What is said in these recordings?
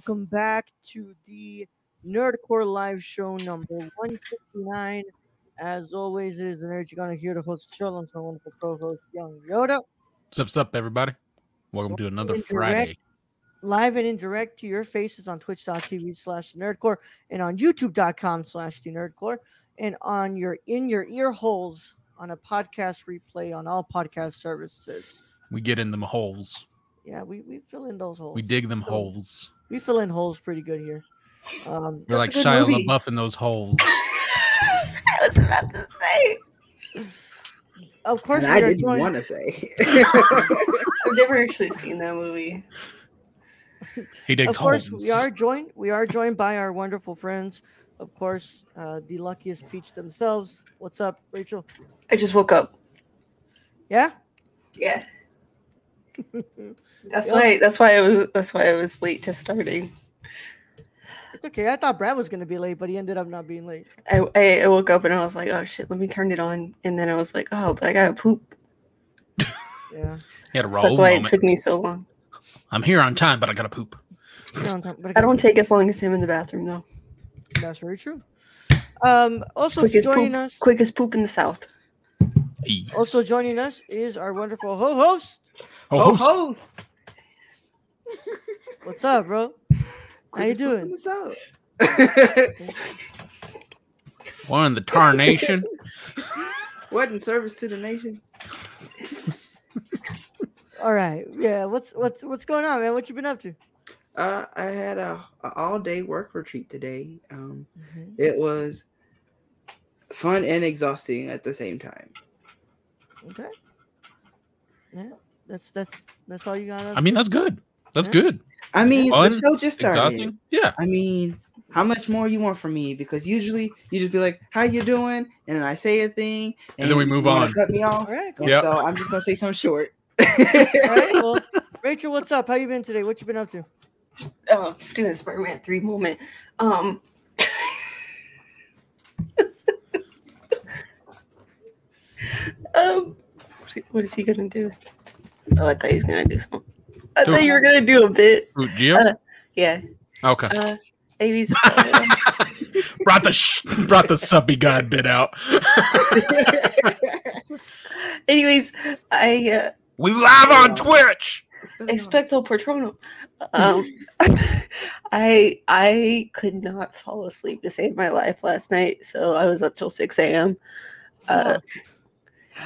Welcome back to the Nerd Corps Live Show number 159. As always, it is the Nerd gonna hear the host show and my wonderful co-host Young Yoda. What's up, what's up, everybody? Welcome to another Indirect. Friday. Live and indirect to your faces on twitch.tv slash nerdcorps and on youtube.com slash the nerdcorps and on your in your ear holes on a podcast replay on all podcast services. We get in them holes. Yeah, we, we fill in those holes. We dig them Fill- holes. We fill in holes pretty good here. Um, We're like a good Shia movie. LaBeouf in those holes. I was about to say. of course, we I are didn't joined- want to say. I've never actually seen that movie. He digs of course holes. we are joined we are joined by our wonderful friends of course uh the luckiest peach themselves what's up rachel I just woke up. yeah Yeah. That's Yeah. why that's why I was that's why I was late to starting. it's okay i thought brad was gonna be late but he ended up not being late I, I I woke up and I was like, oh shit, let me turn it on. And then I was like, oh, but I gotta poop. yeah had a So that's why it took me so long. I'm here on time, but I gotta poop. No, no, but I don't take as long as him in the bathroom though. that's very true um also Quickest joining poop, us quickest poop in the south. Hey. also joining us is our wonderful ho-host Oh, ho, ho. what's up bro how you doing What's up? one in the tarnation. what in service to the nation? all right yeah what's what's what's going on man what you been up to Uh, I had a, a all day work retreat today. Um, Mhm. it was fun and exhausting at the same time. Okay yeah that's that's that's all you got I mean, that's good. That's Yeah. good. I mean, Fun, the show just started. Exhausting. Yeah. I mean, how much more you want from me? Because usually you just be like, "How you doing?" and then I say a thing, And then we move on. Cut me off. all right cool. Yep. So I'm just gonna say something short. all right well rachel what's up how you been today what you been up to Oh, student Spider-Man 3 moment. Um Um what is- he gonna do? Oh, I thought he was gonna do something. I thought you were gonna do a bit. Ooh? Uh, Yeah. okay. Uh anyways, uh, brought the sh- brought the suppy god bit out. anyways, I uh we live on Twitch. expecto patronum. Um, I I could not fall asleep to save my life last night, so I was up till six a.m. Uh,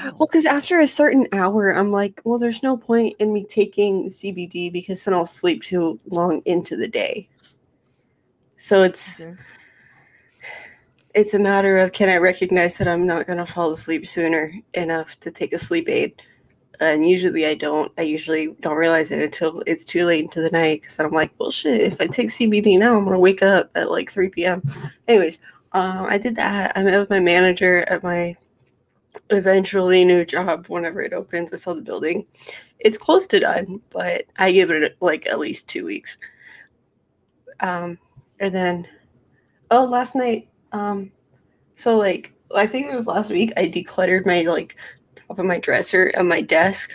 well, because after a certain hour, I'm like, well, there's no point in me taking CBD because then I'll sleep too long into the day. So it's Okay. it's a matter of can I recognize that I'm not going to fall asleep sooner enough to take a sleep aid? And usually I don't. I usually don't realize it until it's too late into the night because I'm like, well, shit, if I take CBD now, I'm going to wake up at like 3 p.m. Anyways, um, I did that. I met with my manager at my eventually new job whenever it opens. I saw the building. It's close to done, but I give it like at least two weeks. Um, and then, oh, last night, um, so like I think it was last week. I decluttered my like top of my dresser and my desk.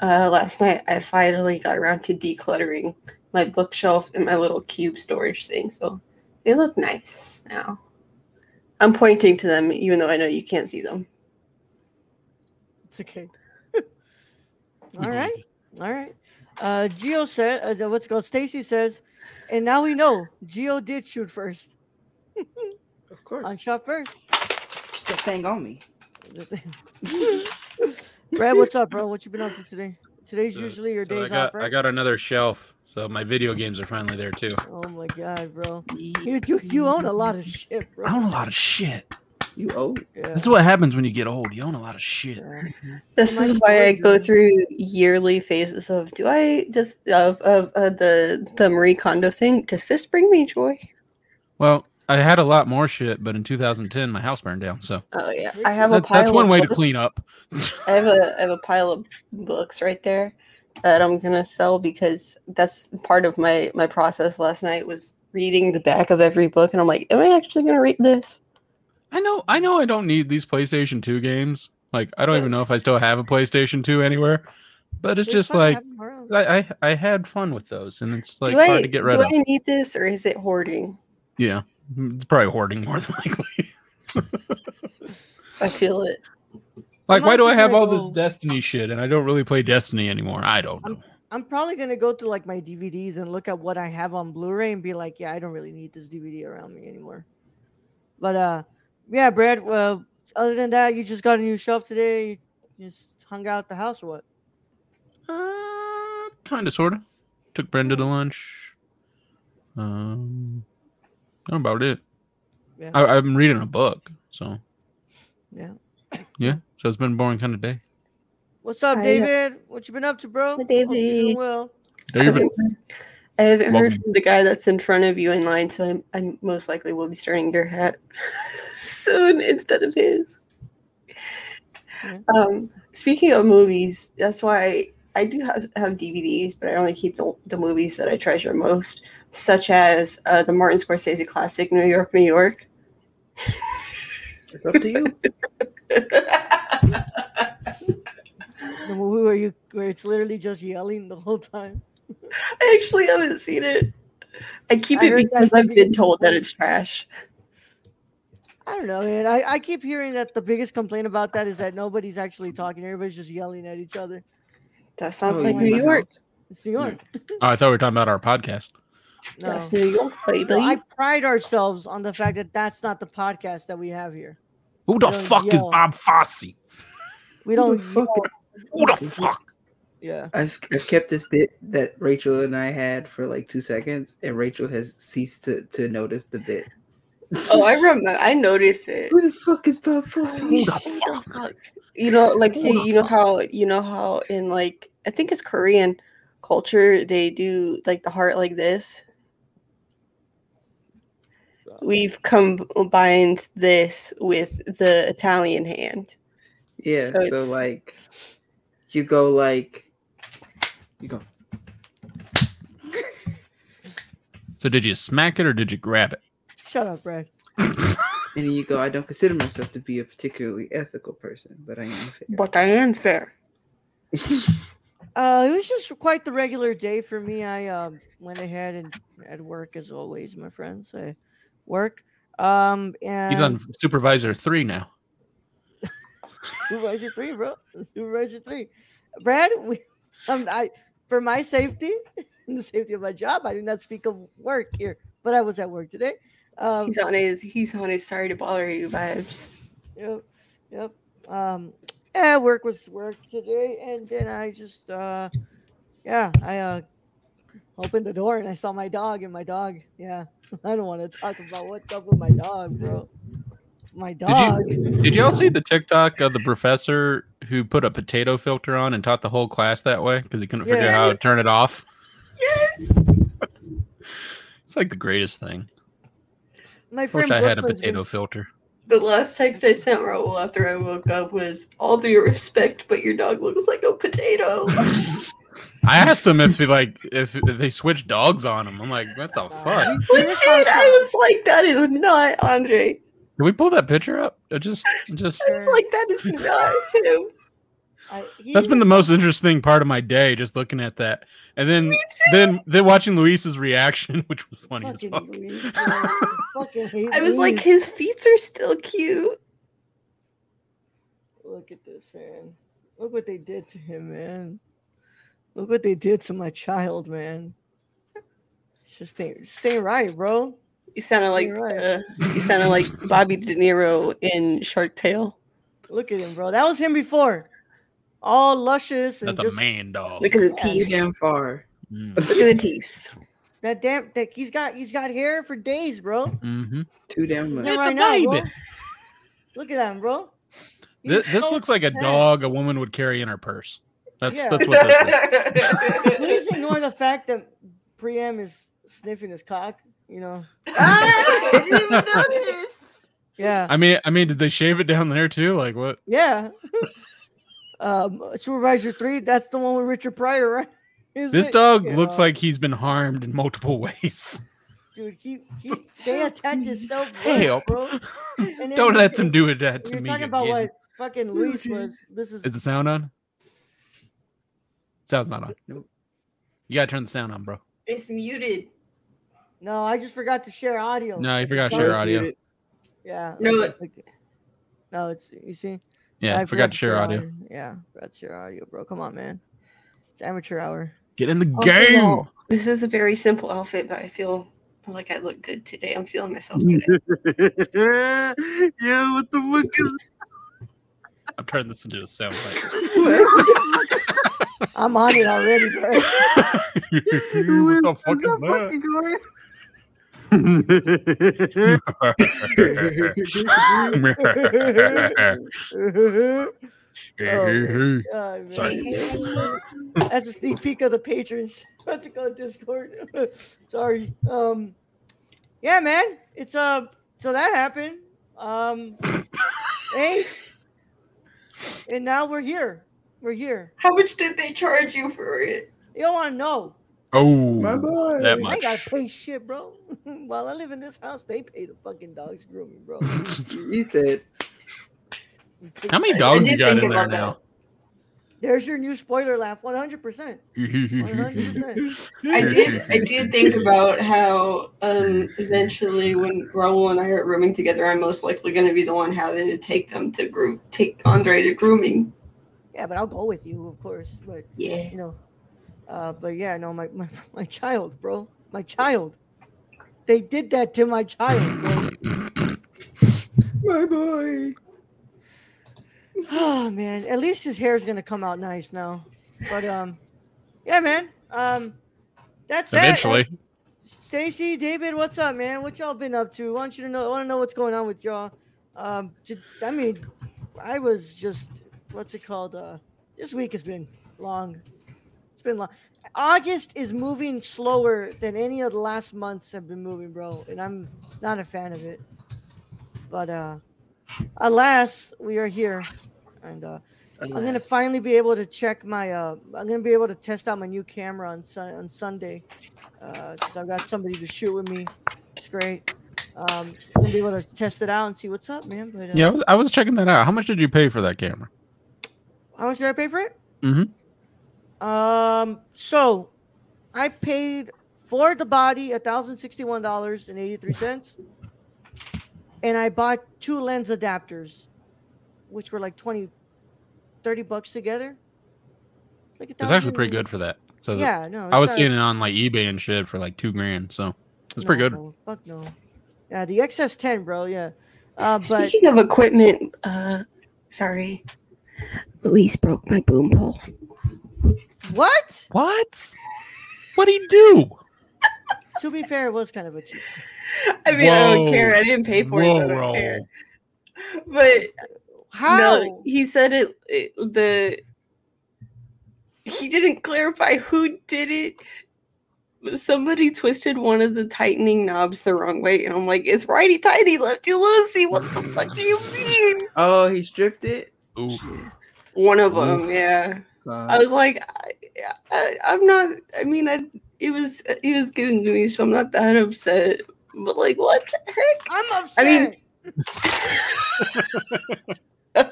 Uh, last night, I finally got around to decluttering my bookshelf and my little cube storage thing. So they look nice now. I'm pointing to them, even though I know you can't see them. It's okay. All right. All right. Uh, Geo said, uh, what's it called? Stacy says, and now we know Geo did shoot first Of course. on shot first. That thing on me. Brad, what's up, bro? What you been up to today? Today's So- usually your so I got, off, right? I got another shelf, so my video games are finally there too. Oh my god, bro. You, you you own a lot of shit, bro. I own a lot of shit. You old. Yeah. This is what happens when you get old. You own a lot of shit. This is why I go through yearly phases of do I just of of uh, the the Marie Kondo thing? Does this bring me joy? Well, I had a lot more shit, but in 2010 my house burned down. So Oh yeah, I have a pile. that's one of way to clean up. I have a I have a pile of books right there that I'm gonna sell because that's part of my my process last night was reading the back of every book and I'm like, am I actually gonna read this? I know, I know, I don't need these PlayStation 2 games. Like, I don't even know if I still have a PlayStation 2 anywhere. But it's It's just like having them around. I, I I had fun with those, and it's like do hard I to get rid do of. I need this or is it hoarding? Yeah, it's probably hoarding more than likely. I feel it. like, why do I have gonna all this Destiny shit and I don't really play Destiny anymore? I don't know. I'm probably gonna go to like my DVDs and look at what I have on Blu-ray and be like, yeah, I don't really need this DVD around me anymore. But uh, yeah, Brad. Well, other than that, you just got a new shelf today. You just hung out at the house or what? Uh, kind of, sort of. Took Brenda to lunch. Um, that's about it. Yeah. I, I'm reading a book, so Yeah. yeah. So it's been a boring kind of day. What's up, Hi. David? What you been up to, bro? Hi, Hope you're doing David. Well, I David, haven't, I haven't heard from the guy that's in front of you in line, so I'm, I most likely will be starting your hat soon instead of his. Um, speaking of movies, that's why I do have, have DVDs, but I only keep the, the movies that I treasure most, such as uh, the Martin Scorsese classic New York, New York. It's up to you. the movie where you where it's literally just yelling the whole time. I actually haven't seen it. I keep I it because I've been told that it's trash. I don't know, man. I, I keep hearing that the biggest complaint about that is that nobody's actually talking. Everybody's just yelling at each other. That sounds Oh, like New York. It's New York. oh, I thought we were talking about our podcast. No. That's New York, baby. No, I pride ourselves on the fact that that's not the podcast that we have here. Who the Don't fuck is. Bob Fosse? We don't. the fuck- yell- Who the fuck? yeah. I've, I've kept this bit that Rachel and I had for like two seconds, and Rachel has ceased to, to notice the bit. Oh, I remember. I noticed it. Who the fuck is Bob Fosse? Who the fuck? fuck? You know, like see, you know how you know how in like I think it's Korean culture they do like the heart like this. We've combined this with the Italian hand. Yeah, So so, like you go like you go So did you smack it or did you grab it? Shut up, Brad. and you go, I don't consider myself to be a particularly ethical person, but I am fair. But I am fair. Uh, it was just quite the regular day for me. I um, went ahead and at work as always, my friends. I work. Um, and He's on supervisor three now. supervisor three, bro. Supervisor three. Brad, we, um, I for my safety and the safety of my job, I do not speak of work here, but I was at work today. Um, He's on his he's on his sorry to bother you vibes. Yep. Yep. Um yeah, work was work today and then I just uh yeah, I uh opened the door and I saw my dog and my dog, yeah. I don't want to talk about what's up with my dog, bro. My dog. Did y'all see the TikTok of the professor who put a potato filter on and taught the whole class that way because he couldn't figure out how to turn it off? Yes. It's like the greatest thing. My I friend wish I had a Brooklyn's potato filter. The last text I sent Raul after I woke up was all due respect, but your dog looks like a potato. I asked him if he like if, if they switched dogs on him. I'm like, what the fuck? we- we Legit, I was like, that is not Andre. Can we pull that picture up? It just just I was like, that is not him. I- he that's been the most interesting part of my day, just looking at that, and then then then watching Luis's reaction, which was funny as fucking fuck. Luis. I fucking hate I was like, his feet are still cute. Look at this, man. Look what they did to him, man. Look what they did to my child, man. It's just ain't, just ain't right, bro. You sounded like You're right. uh, you sounded like Bobby De Niro in Shark Tale. Look at him, bro. That was him before. All luscious and That's just a man dog. Look at the Yeah, teeth. damn far. Mm. Look at the teeth. that damn that he's got he's got hair for days, bro. Mm-hmm. Too damn He's much. there right now, bro. Look at him, bro. This, He's this so looks like a dog a woman would carry in her purse. That's Yeah. that's what this is. Please ignore the fact that Priam is sniffing his cock. You know. Ah, I didn't even notice. Yeah. I mean, I mean, did they shave it down there too? Like what? Yeah. Um, Supervisor three. That's the one with Richard Pryor, right? Isn't This it? dog Yeah. looks like he's been harmed in multiple ways. dude. He, he they attacked his self Help. bro. Don't let them do it that to You're me talking again. about what fucking Luis was. This is Is the sound on? Sound's not on. Nope. You gotta turn the sound on, bro. It's muted. no. I just forgot to share audio. No, you forgot to Oh, share audio. Muted. Yeah. No, like- like- no, it's you see. Yeah, I forgot to share audio. Yeah, forgot to share audio, bro. Come on, man. It's amateur hour. Get in the Also, game. no, This is a very simple outfit, but I feel like I look good today. I'm feeling myself today. yeah, what the fuck is I'm turning this into a sound bite. I'm on it already, bro. what the fuck is that? Oh, God, That's a sneak peek of the patrons. About to go Discord. Sorry. Um, yeah, man. It's uh. So that happened. Um, hey, and now we're here. We're here. How much did they charge you for it? You don't want to know. Oh, My boy. that I much. ain't gotta pay shit, bro. While I live in this house, they pay the fucking dogs grooming, bro. He said, How many dogs you got in there about now? There's your new spoiler laugh, 100%. 100%. I did. I did think about how um, eventually, when Raul and I are rooming together, I'm most likely going to be the one having to take them to groom, take Andre to grooming. Yeah, but I'll go with you, of course. But Yeah. you know, uh, but yeah, no, my, my my child, bro, my child. They did that to my child, bro. my boy. Oh man, at least his hair is gonna come out nice now. But um, yeah, man. Um, that's that. Eventually. Uh, Stacy, David, what's up, man? What y'all been up to? I want you to know. I want to know what's going on with y'all. Um, ju- I mean, I was just what's it called? Uh, this week has been long. It's been long. August is moving slower than any of the last months have been moving, bro, and I'm not a fan of it. But uh, alas, we are here, and uh, I'm gonna finally be able to check my. Uh, I'm gonna be able to test out my new camera on sun on Sunday, because I've got somebody to shoot with me. It's great. Um, I'm gonna be able to test it out and see what's up, man. But uh, Yeah, I was, I was checking that out. How much did you pay for that camera? how much did I pay for it? Mhm. Um, so I paid for the body a thousand sixty-one dollars and eighty-three cents, and I bought two lens adapters, which were like 20, 30 bucks together. It's, like a It's actually pretty good for that. So the- Yeah, no. I was it's seeing not- it on like eBay and shit for like two grand. So it's pretty good. no, Fuck no. Yeah, the X-S10, bro. Yeah. Uh, but Speaking of equipment, uh, sorry, Luis broke my boom pole. What? What? What'd he do? To be fair, it was kind of a cheap. I mean, I don't care. I didn't pay for it, so I Whoa, don't roll. care. But How? no, he said it, it. The he didn't clarify who did it. But somebody twisted one of the tightening knobs the wrong way, and I'm like, "It's righty tighty, lefty loosey. What the fuck do you mean?" Oh, he stripped it. Ooh. One of Oof. them, yeah. Uh, I was like, I, I, I'm not. I mean, I it was he was giving to me, so I'm not that upset. But like, what the heck? I'm upset. I mean-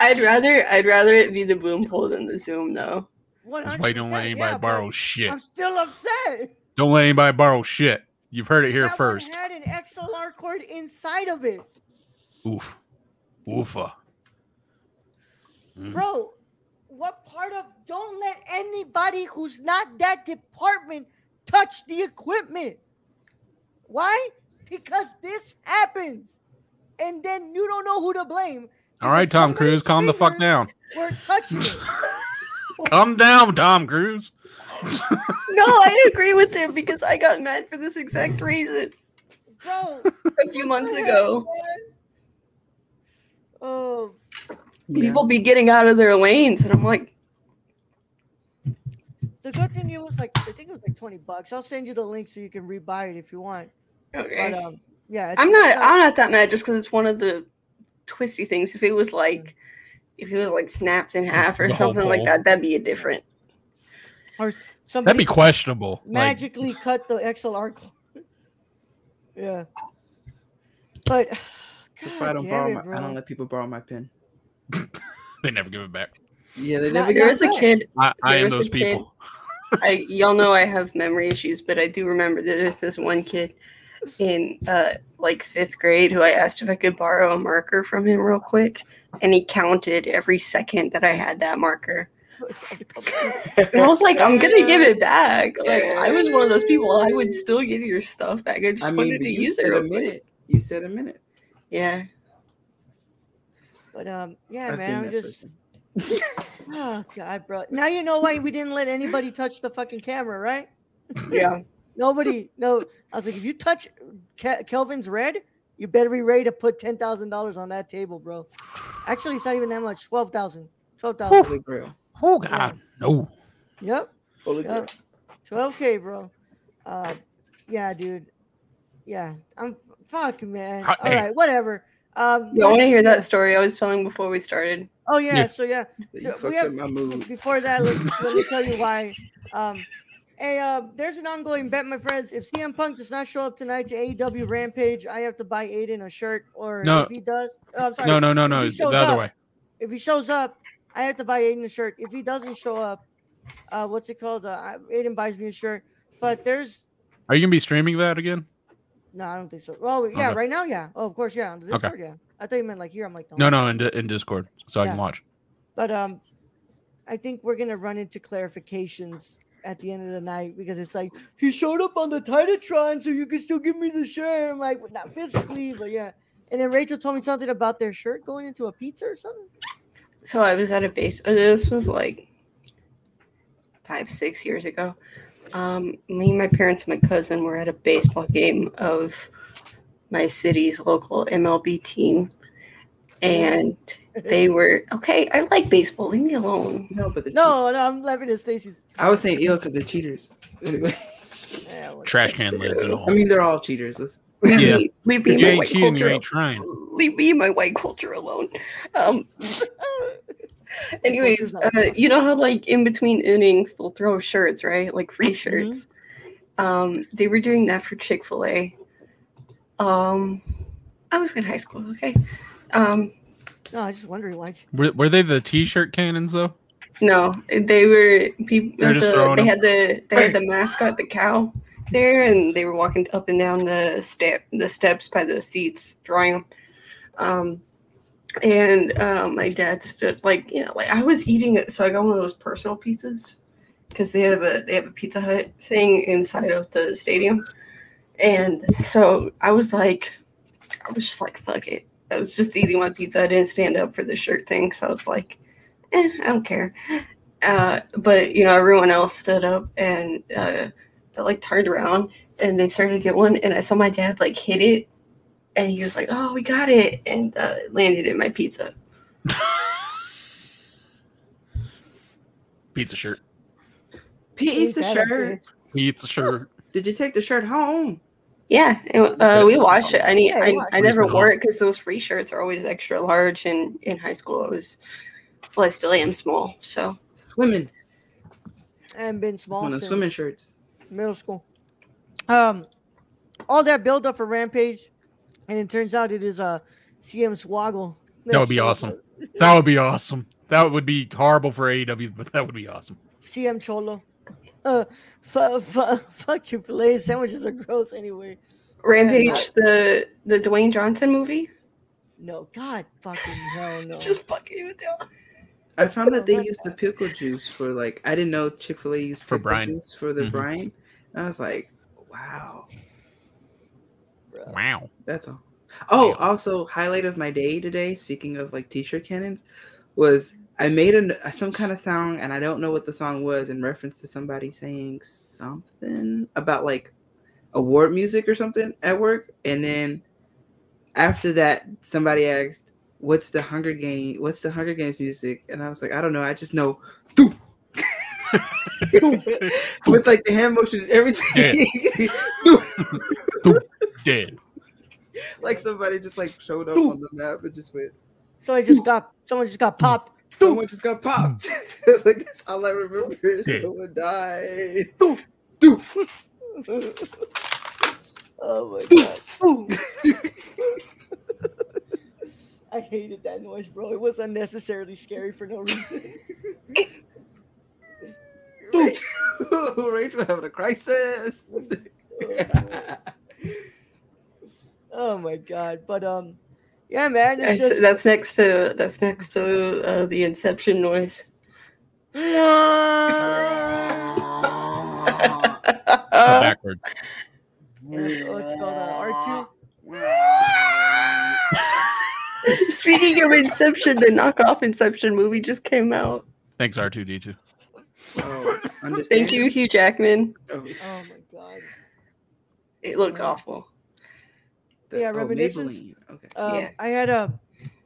I'd rather I'd rather it be the boom pole than the zoom though. That's why you don't let anybody yeah, borrow shit. I'm still upset. Don't let anybody borrow shit. You've heard it here that one first. had an XLR cord inside of it, Oof. Oofa. Mm. bro. What part of don't let anybody who's not that department touch the equipment? Why? Because this happens. And then you don't know who to blame. All right, Tom Cruise, calm the fuck fingers down. Were touching it. Calm down, Tom Cruise. No, I agree with him because I got mad for this exact reason Bro. a few months ago. Oh, Yeah. People be getting out of their lanes, and I'm like, the good thing it was like I think it was like twenty bucks. I'll send you the link so you can rebuy it if you want. okay. But um, yeah, it's I'm not. it's I'm not that mad just because it's one of the twisty things. If it was like, if it was like snapped in half or The something like that, that'd be a different. Or somebody That'd be questionable. Like, magically cut the XLR cord. yeah, but That's why I don't borrow it, my. I don't let people borrow my pen. they never give it back. Yeah, they never. Yeah, There get was a kid. I, I am was a those kid- people. I y'all know I have memory issues, but I do remember that there's this one kid in uh like fifth grade who I asked if I could borrow a marker from him real quick, and he counted every second that I had that marker. And I was like, I'm gonna give it back. Like I was one of those people. I would still give your stuff back. I just I mean, wanted to use it a minute. You said a minute. Yeah. But um, yeah, I've man, I'm just oh god, bro. Now you know why we didn't let anybody touch the fucking camera, right? Yeah. Nobody. No, I was like, if you touch Ke- Kelvin's red, you better be ready to put ten thousand dollars on that table, bro. Actually, it's not even that much. Twelve thousand. Twelve thousand. Holy grail. Oh God, no. Yep. Holy grail. Yep. Twelve k, bro. Uh, yeah, dude. Yeah, I'm fuck, man. Hot All damn. right, whatever. Um, You want to hear that story I was telling before we started? Oh yeah. Yeah. So yeah, You we have- up my mood. before that, let's, let me tell you why. Um, hey, uh, there's an ongoing bet, my friends. If CM Punk does not show up tonight to AEW Rampage, I have to buy Aiden a shirt. Or No. if he does, oh, I'm sorry. No, no, no, no. It's the other up- way. If he shows up, I have to buy Aiden a shirt. If he doesn't show up, uh, what's it called? Uh, Aiden buys me a shirt. But there's Are you gonna be streaming that again? No, I don't think so. Well, yeah, Okay. right now, yeah. Oh, of course, yeah. On the Okay. Discord, yeah. I thought you meant like here. I'm like, No, no, in, in Discord, so I can watch. But um, I think we're gonna run into clarifications at the end of the night because it's like he showed up on the Titantron, so you can still give me the shirt. I'm like, not physically, but yeah. And then Rachel told me something about their shirt going into a pizza or something. So I was at a base. uh, This was like five, six years ago. Um, me, my parents, and my cousin were at a baseball game of my city's local MLB team, and they were okay. I like baseball. Leave me alone. No, but the No, no, I'm laughing at Stacy's. I was saying ill because they're cheaters. Anyway, Yeah, Trash can lids and all. I mean they're all cheaters. Let's, Leave Yeah. me, leave me you my white cheating, you culture. ain't trying. Leave me my white culture alone. Um, anyways, uh, you know how like in between innings they'll throw shirts, right? Like free Mm-hmm. shirts. Um, they were doing that for Chick Fil A. Um, I was in high school. Okay. Um, no, I was just wondering why. Were, were they the T-shirt cannons though? no, they were people. They're the, they had the they had the mascot, the cow, there, and they were walking up and down the step the steps by the seats, drawing them. Um, and um, my dad stood like you know like I was eating it, so I got one of those personal pizzas because they have a they have a Pizza Hut thing inside of the stadium, and so I was like, I was just like fuck it. I was just eating my pizza. I didn't stand up for the shirt thing, so I was like, eh, I don't care. Uh, but you know, everyone else stood up and uh, they like turned around and they started to get one, and I saw my dad like hit it, and he was like, "Oh, we got it," and uh, landed in my pizza. Pizza shirt. Pizza Ain't that shirt. Pizza shirt. Did you take the shirt home? Yeah, and, uh, we washed it. I need. Yeah, I, we I never wore it because those free shirts are always extra large, and in high school I was, well, I still am small. So Swimming. And been small One of since swimming shirts. middle school. Um, all that build up for Rampage, and it turns out it is a CM Swoggle. That would be awesome. That would be awesome. That would be horrible for AEW, but that would be awesome. CM Cholo. Uh, fu- fu- fuck Chick Fil A sandwiches are gross anyway. Rampage, the the Dwayne Johnson movie, No, God fucking hell no. just fucking with you. I found that they used the pickle juice for like I didn't know Chick Fil A used For pickle brine. juice for the Mhm. brine. And I was like, wow, Wow. that's all. Oh, Damn. also highlight of my day today. Speaking of like T-shirt cannons, was I made a uh, some kind of song and I don't know what the song was in reference to somebody saying something about like award music or something at work, and then after that somebody asked, "What's the Hunger Game? What's the Hunger Games music?" And I was like, "I don't know. I just know." With like the hand motion and everything, Dead. like somebody just like showed up on the map and just went. So I just got someone just got popped. Someone just got popped. like that's all I remember. is Yeah. Someone died. Oh my god. I hated that noise, bro. It was unnecessarily scary for no reason. Rachel, Rachel having a crisis. Oh my god. But um yeah man, I it's just that's next to that's next to uh, the Inception noise. Backward. it's, oh, it's called uh, R2. Speaking of Inception, the knockoff Inception movie just came out. Thanks, R2D2. Oh, Thank you, Hugh Jackman. Oh, Oh my god. It looks Yeah. awful. the- Yeah, oh, Reminiscence. Maybelline. Okay. Um, Yeah. I had a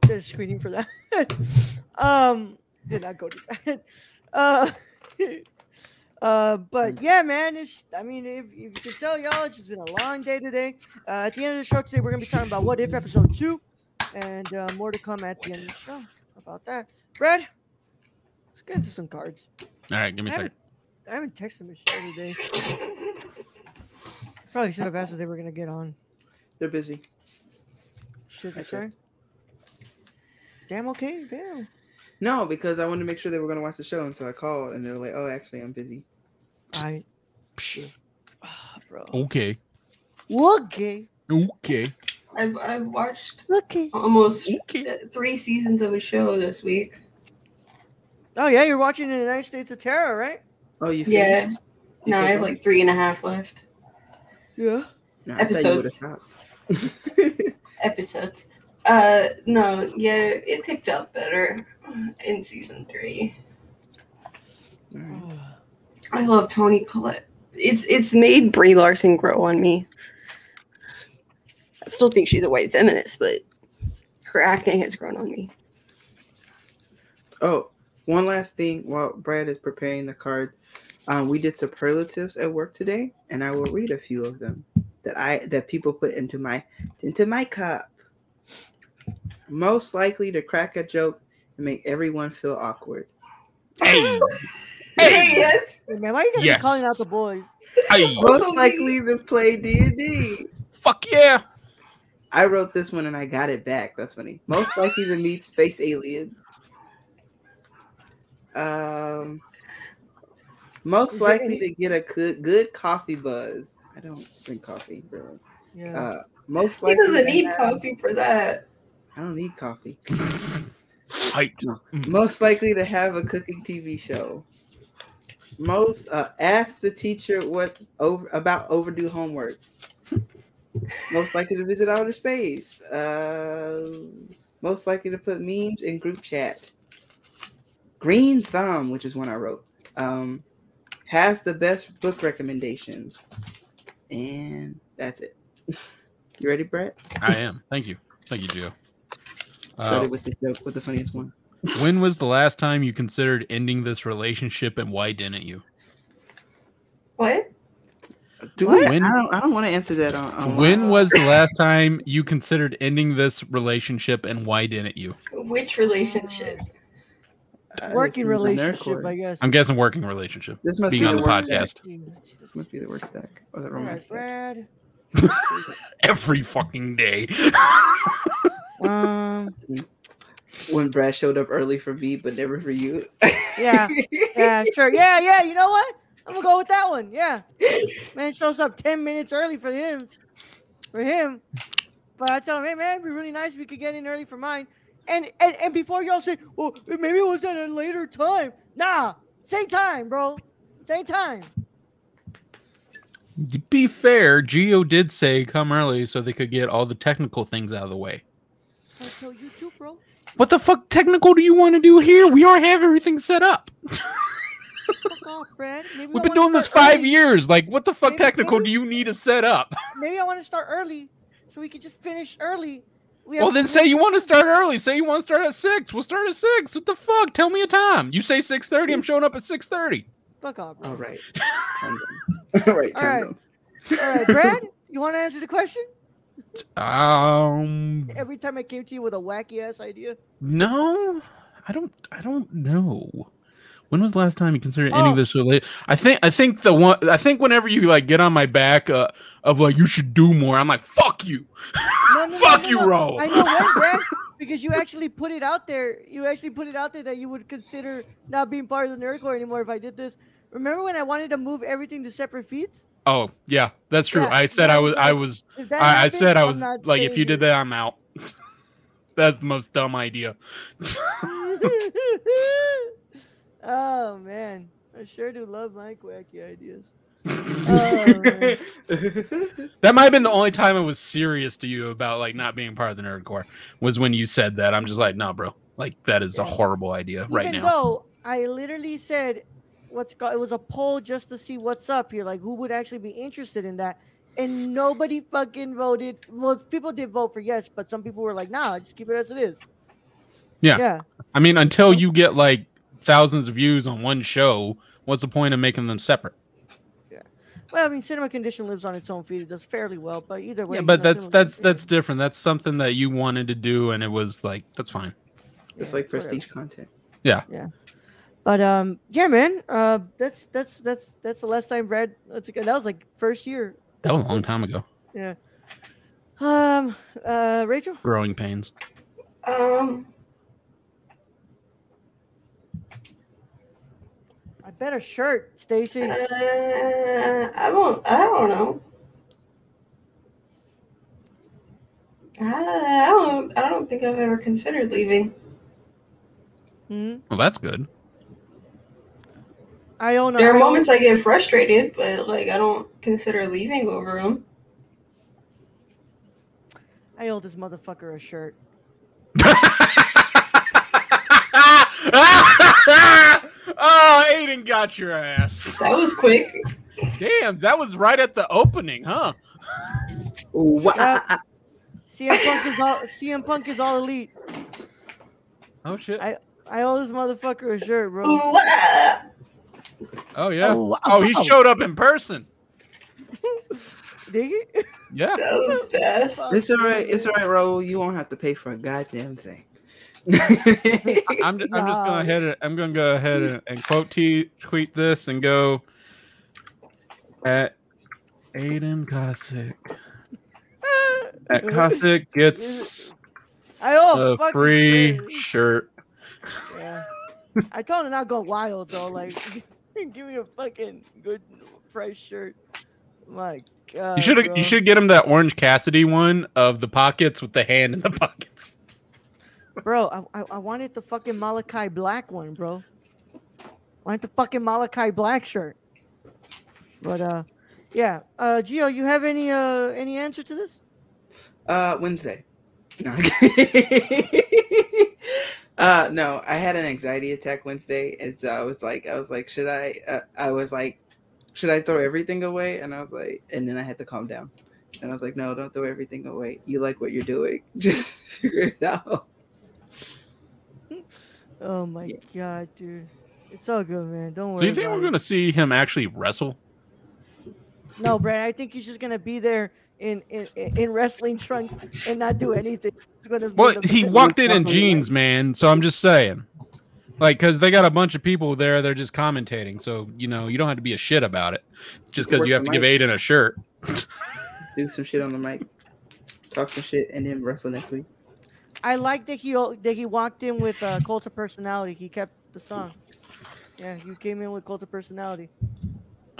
did a screening for that. um, did not go to that. Uh, uh, but yeah, man, it's. I mean, if, if you can tell, y'all, it's just been a long day today. Uh, at the end of the show today, we're gonna be talking about what if episode two, and uh, more to come at the end of the show about that. Brad, let's get into some cards. All right, give me a I second. haven't, I haven't texted Michelle today. Probably should have asked if they were gonna get on. They're busy. Should they Okay. say? Damn. Okay. Damn. No, because I wanted to make sure they were going to watch the show, and so I called, and they're like, "Oh, actually, I'm busy." I. Psh, Ah, bro. Okay. Okay. Okay. I've I've watched Okay. almost Okay. three seasons of a show this week. Oh yeah, you're watching the United States of Tara, right? Oh, you Yeah. finished? No, I have like three and a half left Yeah. No, I thought you would've episodes. episodes. Uh, no, yeah, it picked up better in season three. Alright. I love Toni Collette. It's it's made Brie Larson grow on me. I still think she's a white feminist, but her acting has grown on me. Oh, one last thing while Brad is preparing the card. Um, we did superlatives at work today, and I will read a few of them that I that people put into my into my cup. Most likely to crack a joke and make everyone feel awkward. Hey. Hey, yes. Hey, man, why are you gotta Yes. be calling out the boys? Hey. Most likely to play D and D. Fuck yeah. I wrote this one and I got it back. That's funny. Most likely to meet space aliens. Um, most Is likely any- to get a good, good coffee buzz. I don't drink coffee, really. Yeah. Uh, most He likely doesn't need have- coffee for that. I don't need coffee. Hype. Most likely to have a cooking TV show. Most uh, ask the teacher what over about overdue homework. most likely to visit outer space. Uh, most likely to put memes in group chat. Green Thumb, which is one I wrote, um, has the best book recommendations, and that's it. You ready, Brett? I am. Thank you. Thank you, Joe. Uh, Started with the joke, with the funniest one. when was the last time you considered ending this relationship and why didn't you? What? Do What? When- I don't. I don't want to answer that on. on When was the last time you considered ending this relationship and why didn't you? Which relationship? Uh, Working this is the nerd relationship. I guess. I'm guessing working relationship. This must being be on the work podcast. Stack. This must be the work stack or the All romance right. Brad. Every fucking day. Um. When Brad showed up early for me, but never for you. Yeah. Yeah. Sure. Yeah. Yeah. You know what? I'm gonna go with that one. Yeah. Man shows up ten minutes early for him. For him. But I tell him, hey man, it'd be really nice if we could get in early for mine. And and and before y'all say, well, maybe it was at a later time. Nah, same time, bro. Same time. To be fair, Geo did say come early so they could get all the technical things out of the way. I tell you too, bro. What the fuck technical do you want to do here? We already have everything set up. Fuck off, Brad. Maybe We've been doing this five early. years. Like, what the fuck Maybe- technical maybe- do you need to set up? Maybe I want to start early so we can just finish early. We Well, then say you want to start early. Say you want to start at six. We'll start at six. What the fuck? Tell me a time. You say six thirty. I'm showing up at six thirty. Fuck off, bro. All right. Time zone. All right. All Time right. zones. All right, Brad, you want to answer the question? Um, Every time I came to you with a wacky ass idea. no, I don't. I don't know. When was the last time you considered any Oh. of this related? I think. I think the one. I think whenever you like get on my back uh, of like you should do more, I'm like fuck you. No, no, Fuck no, you. Ro. I know when, because you actually put it out there. You actually put it out there that you would consider not being part of the Nerd Corps anymore if I did this. Remember when I wanted to move everything to separate feeds? Oh yeah, that's true. Yeah, I said I was. I was. I, I said I was like, if you did that, I'm out. that's the most dumb idea. Oh man, I sure do love my wacky ideas. Oh. That might have been the only time I was serious to you about like not being part of the nerd corps was when you said that. I'm just like, no, bro. Like that is a horrible idea right Even now. though I literally said, "What's called?" It was a poll just to see what's up here, like who would actually be interested in that, and nobody fucking voted. Well, people did vote for yes, but some people were like, "Nah, just keep it as it is." Yeah. Yeah. I mean, until you get like thousands of views on one show, what's the point of making them separate? Yeah. Well, I mean, Cinema Condition lives on its own feed. It does fairly well, but either way. Yeah, but that's Cinema that's Condition- that's different. That's something that you wanted to do, and it was like that's fine. It's yeah, like whatever. prestige content. Yeah. Yeah. But um, yeah, man. Uh, that's that's that's that's the last time Brad. That's a good. that was like first year. That was a long time ago. Yeah. Um. Uh. Rachel. Growing pains. Um, I bet a shirt, Stacy. uh, I don't. I don't know. I, I don't. I don't think I've ever considered leaving. hmm Well, that's good. I don't know. There are moments I get frustrated, but like I don't consider leaving over them. I owe this motherfucker a shirt. oh, Aiden got your ass. That was quick. Damn, that was right at the opening, huh? Ooh, wha- uh, uh, CM Punk is all. CM Punk is all elite. Oh shit. I- I owe this motherfucker a shirt, bro. Oh yeah. Oh, Oh, he showed up in person. Dig it? Yeah. That was fast. It's all right. It's all right, Ro. You won't have to pay for a goddamn thing. I'm, ju- I'm just gonna head. it- I'm gonna go ahead and, and quote t- tweet this and go at Aiden Cossack. At Cossack gets I owe a a free shirt. shirt. Yeah. I told him not go wild though. Like, give me a fucking good price shirt. My God. You should you should get him that Orange Cassidy one of the pockets with the hand in the pockets. Bro, I, I wanted the fucking Malakai Black one, bro. I wanted the fucking Malakai Black shirt. But uh, yeah. Uh, Gio, you have any uh any answer to this? Uh, Wednesday. No, uh, no, I had an anxiety attack Wednesday, and so I was like, I was like, should I? Uh, I was like, should I throw everything away? And I was like, and then I had to calm down, and I was like, no, don't throw everything away. You like what you're doing, just figure it out. Oh my Yeah. god, dude. It's all good, man. Don't worry. So you think about we're it. gonna see him actually wrestle? No, Brad. I think he's just gonna be there in in, in wrestling trunks and not do anything. He's be Well, he walked in in jeans, man. So I'm just saying, like, because they got a bunch of people there, they're just commentating. So you know, you don't have to be a shit about it, just because you have the to give mic. Aiden a shirt. Do some shit on the mic, talk some shit, and then wrestle next week. I like that he that he walked in with uh, cult of personality. He kept the song. Yeah, he came in with cult of personality.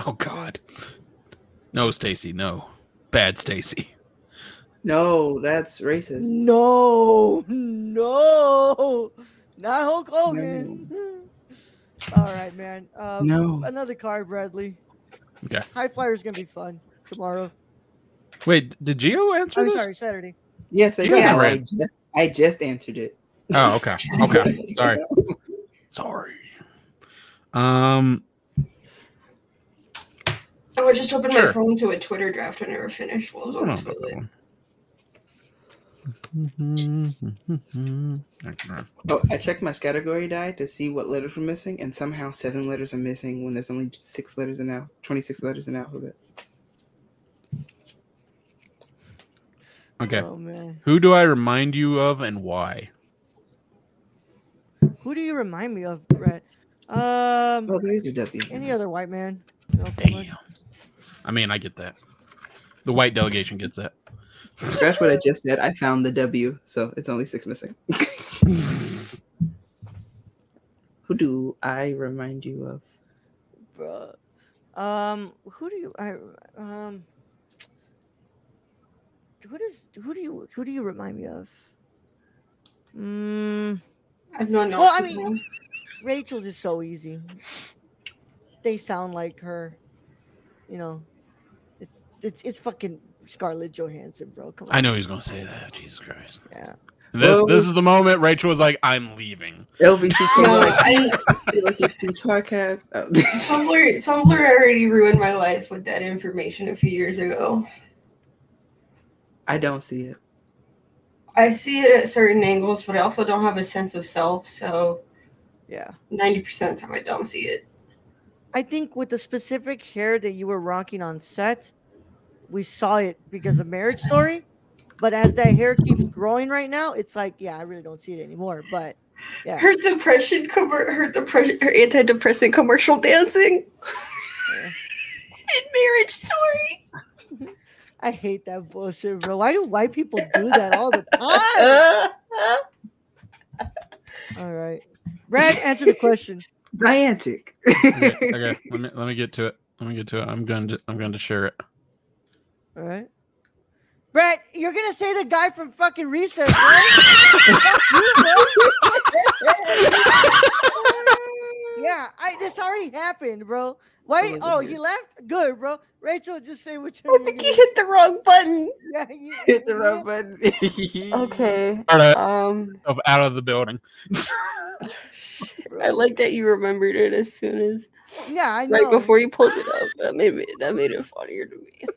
Oh God, no, Stacy, no, bad Stacy. No, that's racist. No, no, not Hulk Hogan. All right, man. Um, No. Another card, Bradley. Okay. High Flyer's gonna be fun tomorrow. Wait, did Geo answer I'm this? sorry, Saturday. Yes, I You did. got right. Just, I just answered it. Oh, okay. Okay. Sorry. Sorry. Um. Oh, I just opened Sure. my phone to a Twitter draft I never finished while I was on hold the toilet. Oh, I checked my category die to see what letters were missing, and somehow seven letters are missing when there's only six letters in al- 26 letters in alphabet. Okay. Oh man, Who do I remind you of and why? who do you remind me of, Brett? Um, Oh, there's a W. any other white man? No. Damn. I mean, I get that. The white delegation gets that. Scratch what I just said. I found the W, so it's only six missing. Who do I remind you of? Bruh. Um, who do you I um who does who do you who do you remind me of? Mm, I've known Well, I mean- now. Rachel's is so easy. They sound like her. You know, it's it's it's fucking Scarlett Johansson, bro. Come on. I know he's gonna say that. Jesus Christ. Yeah. This Well- this is the moment Rachel was like, "I'm leaving." LVC No, like, I, like your speech podcast. Oh. Tumblr, Tumblr already ruined my life with that information a few years ago. I don't see it. I see it at certain angles, but I also don't have a sense of self. So Yeah. 90% of the time, I don't see it. I think with the specific hair that you were rocking on set, we saw it because of Marriage Story. But as that hair keeps growing right now, it's like, yeah, I really don't see it anymore. But yeah, Her depression, commer- her depression, her antidepressant commercial dancing. In Marriage Story. I hate that bullshit, bro. Why do white people do that all the time? All right, Brad, answer the question. Niantic. Okay, okay. let me let me get to it. Let me get to it. I'm going to I'm going to share it. All right, Brad, you're gonna say the guy from fucking Recess, right? yeah, I this already happened, bro. Why? was Oh, it he left. Good, bro. Rachel, just say what you're think gonna he hit the wrong button. Yeah, you, Hit the wrong button. Okay. All right, Um, of out of the building. I like that you remembered it as soon as Yeah, I know. right before you pulled it up. That made me, that made it funnier to me.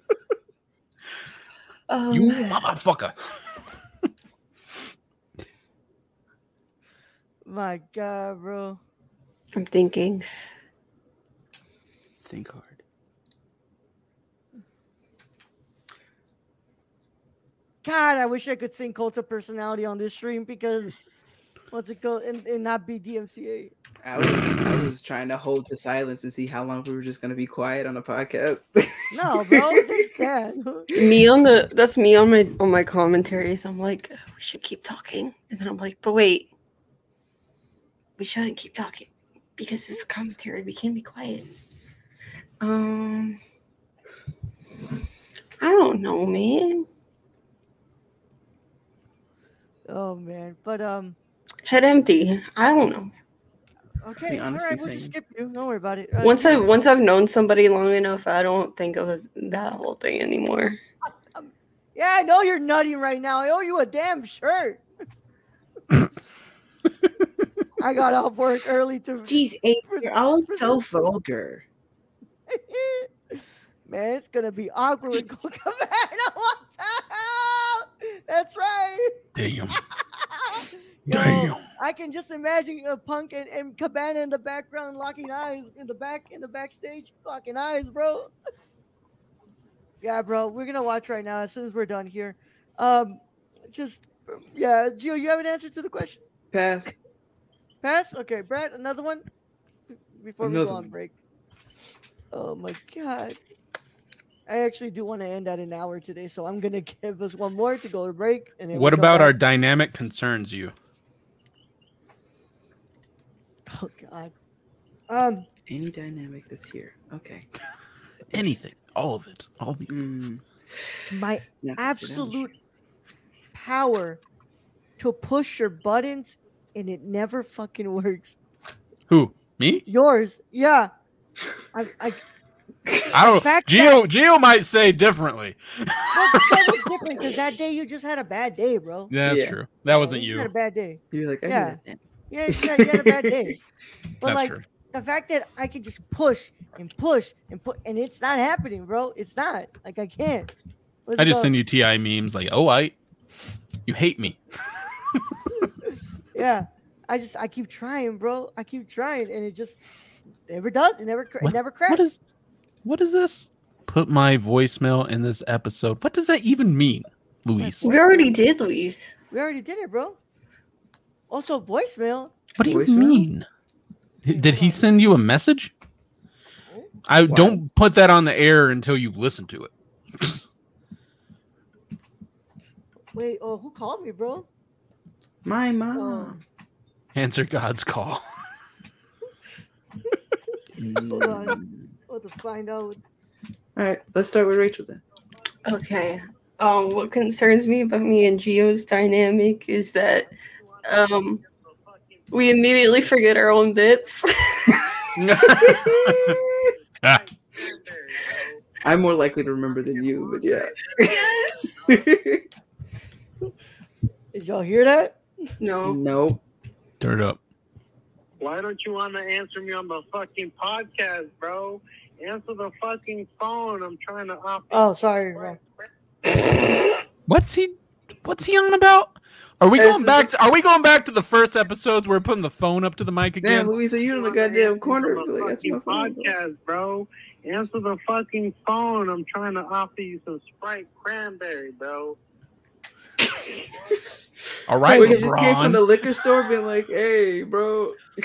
um, You motherfucker. My God, bro. I'm thinking. Think hard. God, I wish I could sing cult of personality on this stream because what's it called and, and not be DMCA. I was, I was trying to hold the silence and see how long we were just going to be quiet on the podcast. No, bro, this can. me on the that's me on my on my commentaries. I'm like, "Oh, we should keep talking, and then I'm like, but wait, we shouldn't keep talking because it's commentary. We can't be quiet. Um, I don't know, man. Oh man, but um, Head empty. I don't know. okay, all honestly right, we'll just skip you. Don't worry about it. Uh, Once I've once I've known somebody long enough, I don't think of that whole thing anymore. yeah, I know you're nutty right now. I owe you a damn shirt. I got off work early to. Jeez, Abe, you're always so vulgar. Man, it's gonna be awkward with Colt Cabana one time. That's right. Damn. Yo, Damn. I can just imagine a punk and, and Cabana in the background locking eyes in the back in the backstage, locking eyes, bro. yeah, bro, we're gonna watch right now as soon as we're done here. Um, just yeah, Gio, you have an answer to the question? Pass. Pass. Okay, Brad, another one before we Another go on break. Oh my god. I actually do want to end at an hour today, so I'm gonna give us one more to go to break. And then What about our dynamic concerns you? Oh god. Um, Any dynamic that's here. Okay. Anything. All of it. All the Mm, my now, absolute power to push your buttons and it never fucking works. Who? Me? Yours, yeah. I, I I don't. fact Geo Geo might say differently. that, that was different because that day you just had a bad day, bro. Yeah, that's Yeah. true. That wasn't you. you. just had a bad day. You're like, I Yeah. yeah. Yeah, you had, you had a bad day. But That's like true. the fact that I can just push and push and put and it's not happening, bro. It's not. Like I can't. What's I just up? send you Ti memes like, oh, I, you hate me. Yeah. I just I keep trying, bro. I keep trying and it just never does. It never it What- never cracks. What is, what is this? Put my voicemail in this episode. What does that even mean, Luis? We already did, Luis. we already did it, bro. Also voicemail. What do you Voicemail? mean? Did he send you a message? I Why? don't put that on the air until you listen to it. Wait, oh who called me, bro? My Oh. mom. Answer God's call. Hold on. What to find out. All right, let's start with Rachel then. Okay. Um, what concerns me about me and Geo's dynamic is that um, we immediately forget our own bits. I'm more likely to remember than you, but yeah. yes. Did y'all hear that? No. nope. Turn it up. Why don't you want to answer me on the fucking podcast, bro? Answer the fucking phone. I'm trying to opt. Oh, sorry, bro. What's he? What's he on about? Are we going a back? To, are we going back to the first episodes where we're putting the phone up to the mic again? Damn, again? Louisa, you in the goddamn corner. Answer the Like, that's my fucking phone. podcast, bro. Answer the fucking phone. I'm trying to offer you some Sprite cranberry, bro. All right, we just came from the liquor store being like, hey, bro.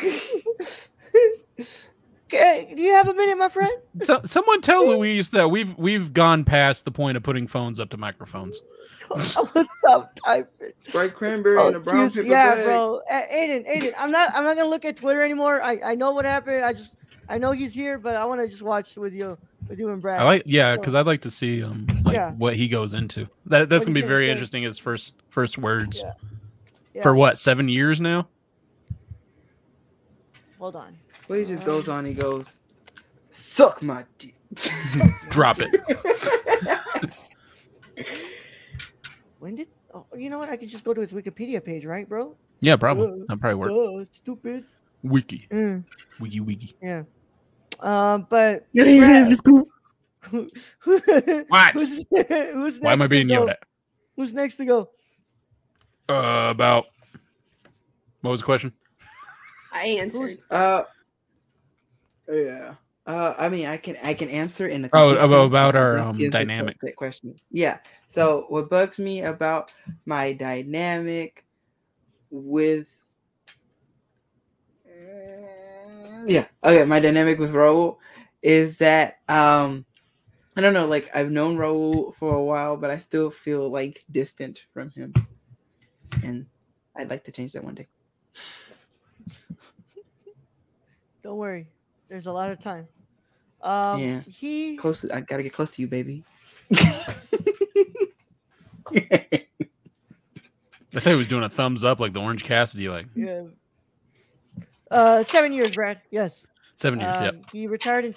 Okay, do you have a minute, my friend? So, someone tell Louise that we've we've gone past the point of putting phones up to microphones. I'm gonna stop typing. Sprite cranberry Oh, in a brown paper yeah, bag. bro. A- Aiden, Aiden, I'm not. I'm not gonna look at Twitter anymore. I, I know what happened. I just, I know he's here, but I want to just watch with you, with you and Brad. I like, yeah, because I'd like to see um like Yeah. what he goes into. That that's What gonna be very think? interesting. His first first words Yeah. Yeah. for what seven years now. Hold on. What he just goes on, he goes, suck my dick. Drop it. When did? Oh, you know what? I could just go to his Wikipedia page, right, bro? Yeah, probably. Uh, That probably work. Duh, stupid. Wiki, Mm, wiki, wiki. yeah. Um, but You guys Brad- have school. What? Who's, who's Why am I next being to go? yelled at? Who's next to go? Uh, about what was the question? I answered. Who's- Uh, yeah. Uh, I mean, I can I can answer in a Oh, about- about our, um, give the que- dynamic. that question. Yeah. So, what bugs me about my dynamic with yeah okay my dynamic with Raul is that um I don't know like I've known Raul for a while but I still feel like distant from him and I'd like to change that one day. Don't worry. There's a lot of time. Um, Yeah. he Close to, I gotta get close to you, baby. I thought he was doing a thumbs up like the Orange Cassidy, like yeah. Uh, seven years, Brad. Yes. seven years. Um, yep. He retired in.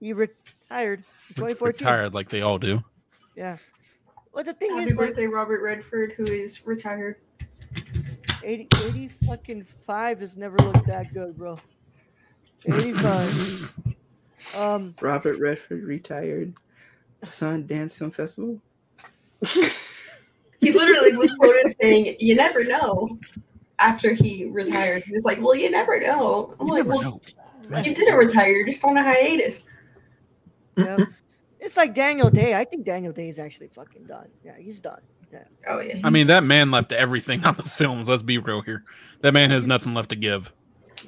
He retired in 2014. Retired like they all do. Yeah. Well, the thing Happy is, like, birthday, Robert Redford, who is retired. 80, 80 fucking five has never looked that good, bro. 85. um, Robert Redford retired. Sundance Film Festival. He literally was quoted saying, "You never know." After he retired, he was like, "Well, you never know." I'm You like, never "Well, know. you didn't retire. You're just on a hiatus." yeah. it's like Daniel Day. I think Daniel Day is actually fucking done. Yeah, he's done. Yeah. Oh yeah. I mean, that man left everything on the films. Let's be real here. That man has nothing left to give.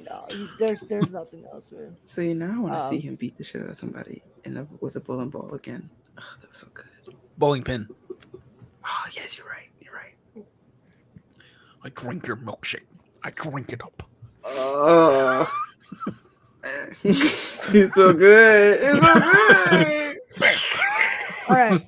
No, there's there's nothing else, man. you now I want to see Um, him beat the shit out of somebody in the, with a bowling ball again. Oh, that was so good. Bowling pin. Oh, yes. You're right. I drink your milkshake. I drink it up. Oh. it's so good. It's so good. All right,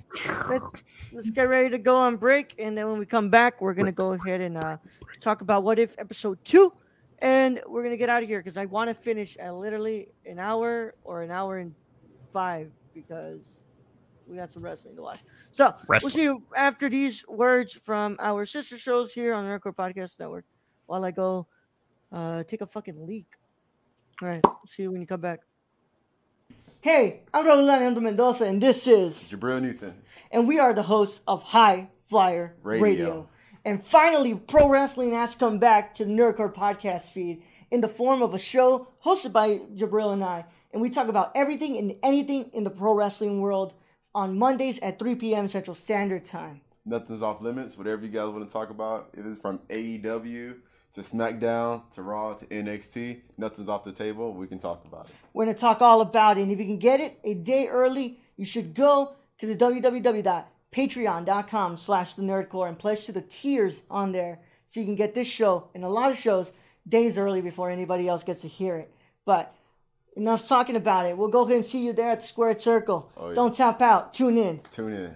let's let's get ready to go on break, and then when we come back, we're gonna go ahead and uh, talk about what if episode two, and we're gonna get out of here because I want to finish at literally an hour or an hour and five because we got some wrestling to watch. So we'll see you after these words from our sister shows here on the Nerd Corps Podcast Network. While I go uh, take a fucking leak. All right, see you when you come back. Hey, I'm Raul Leandro Mendoza, and this is Jabril Newton. and we are the hosts of High Flyer Radio. Radio. And finally, pro wrestling has come back to the Nerd Corps podcast feed in the form of a show hosted by Jabril and I. And we talk about everything and anything in the pro wrestling world on Mondays at 3 p.m. Central Standard Time. Nothing's off limits. Whatever you guys want to talk about, it is from AEW to SmackDown to Raw to NXT. Nothing's off the table. We can talk about it. We're going to talk all about it. And if you can get it a day early, you should go to the www.patreon.com slash the nerdcorps and pledge to the tiers on there so you can get this show and a lot of shows days early before anybody else gets to hear it. But enough talking about it. We'll go ahead and see you there at the squared circle. Oh, yeah. Don't tap out. Tune in. Tune in.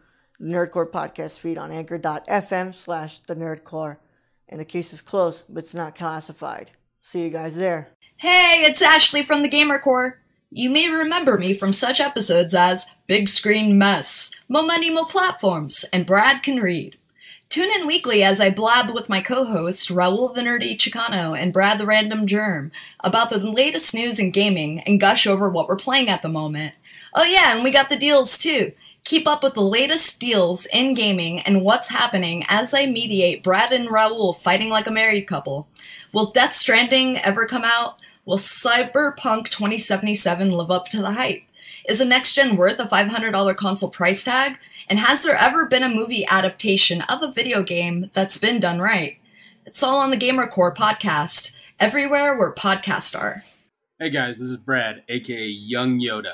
Nerd Corps podcast feed on anchor.fm slash the nerdcorps. And the case is closed, but it's not classified. See you guys there. Hey, it's Ashley from the Gamer Corps. You may remember me from such episodes as Big Screen Mess, Mo Money Mo Platforms, and Brad Can Read. Tune in weekly as I blab with my co-hosts Raul the Nerdy Chicano and Brad the Random Germ about the latest news in gaming and gush over what we're playing at the moment. Oh yeah, and we got the deals too. Keep up with the latest deals in gaming and what's happening as I mediate Brad and Raul fighting like a married couple. Will Death Stranding ever come out? Will Cyberpunk 2077 live up to the hype? Is a next gen worth a $500 console price tag? And has there ever been a movie adaptation of a video game that's been done right? It's all on the Gamer Corps podcast, everywhere where podcasts are. Hey guys, this is Brad, aka Young Yoda.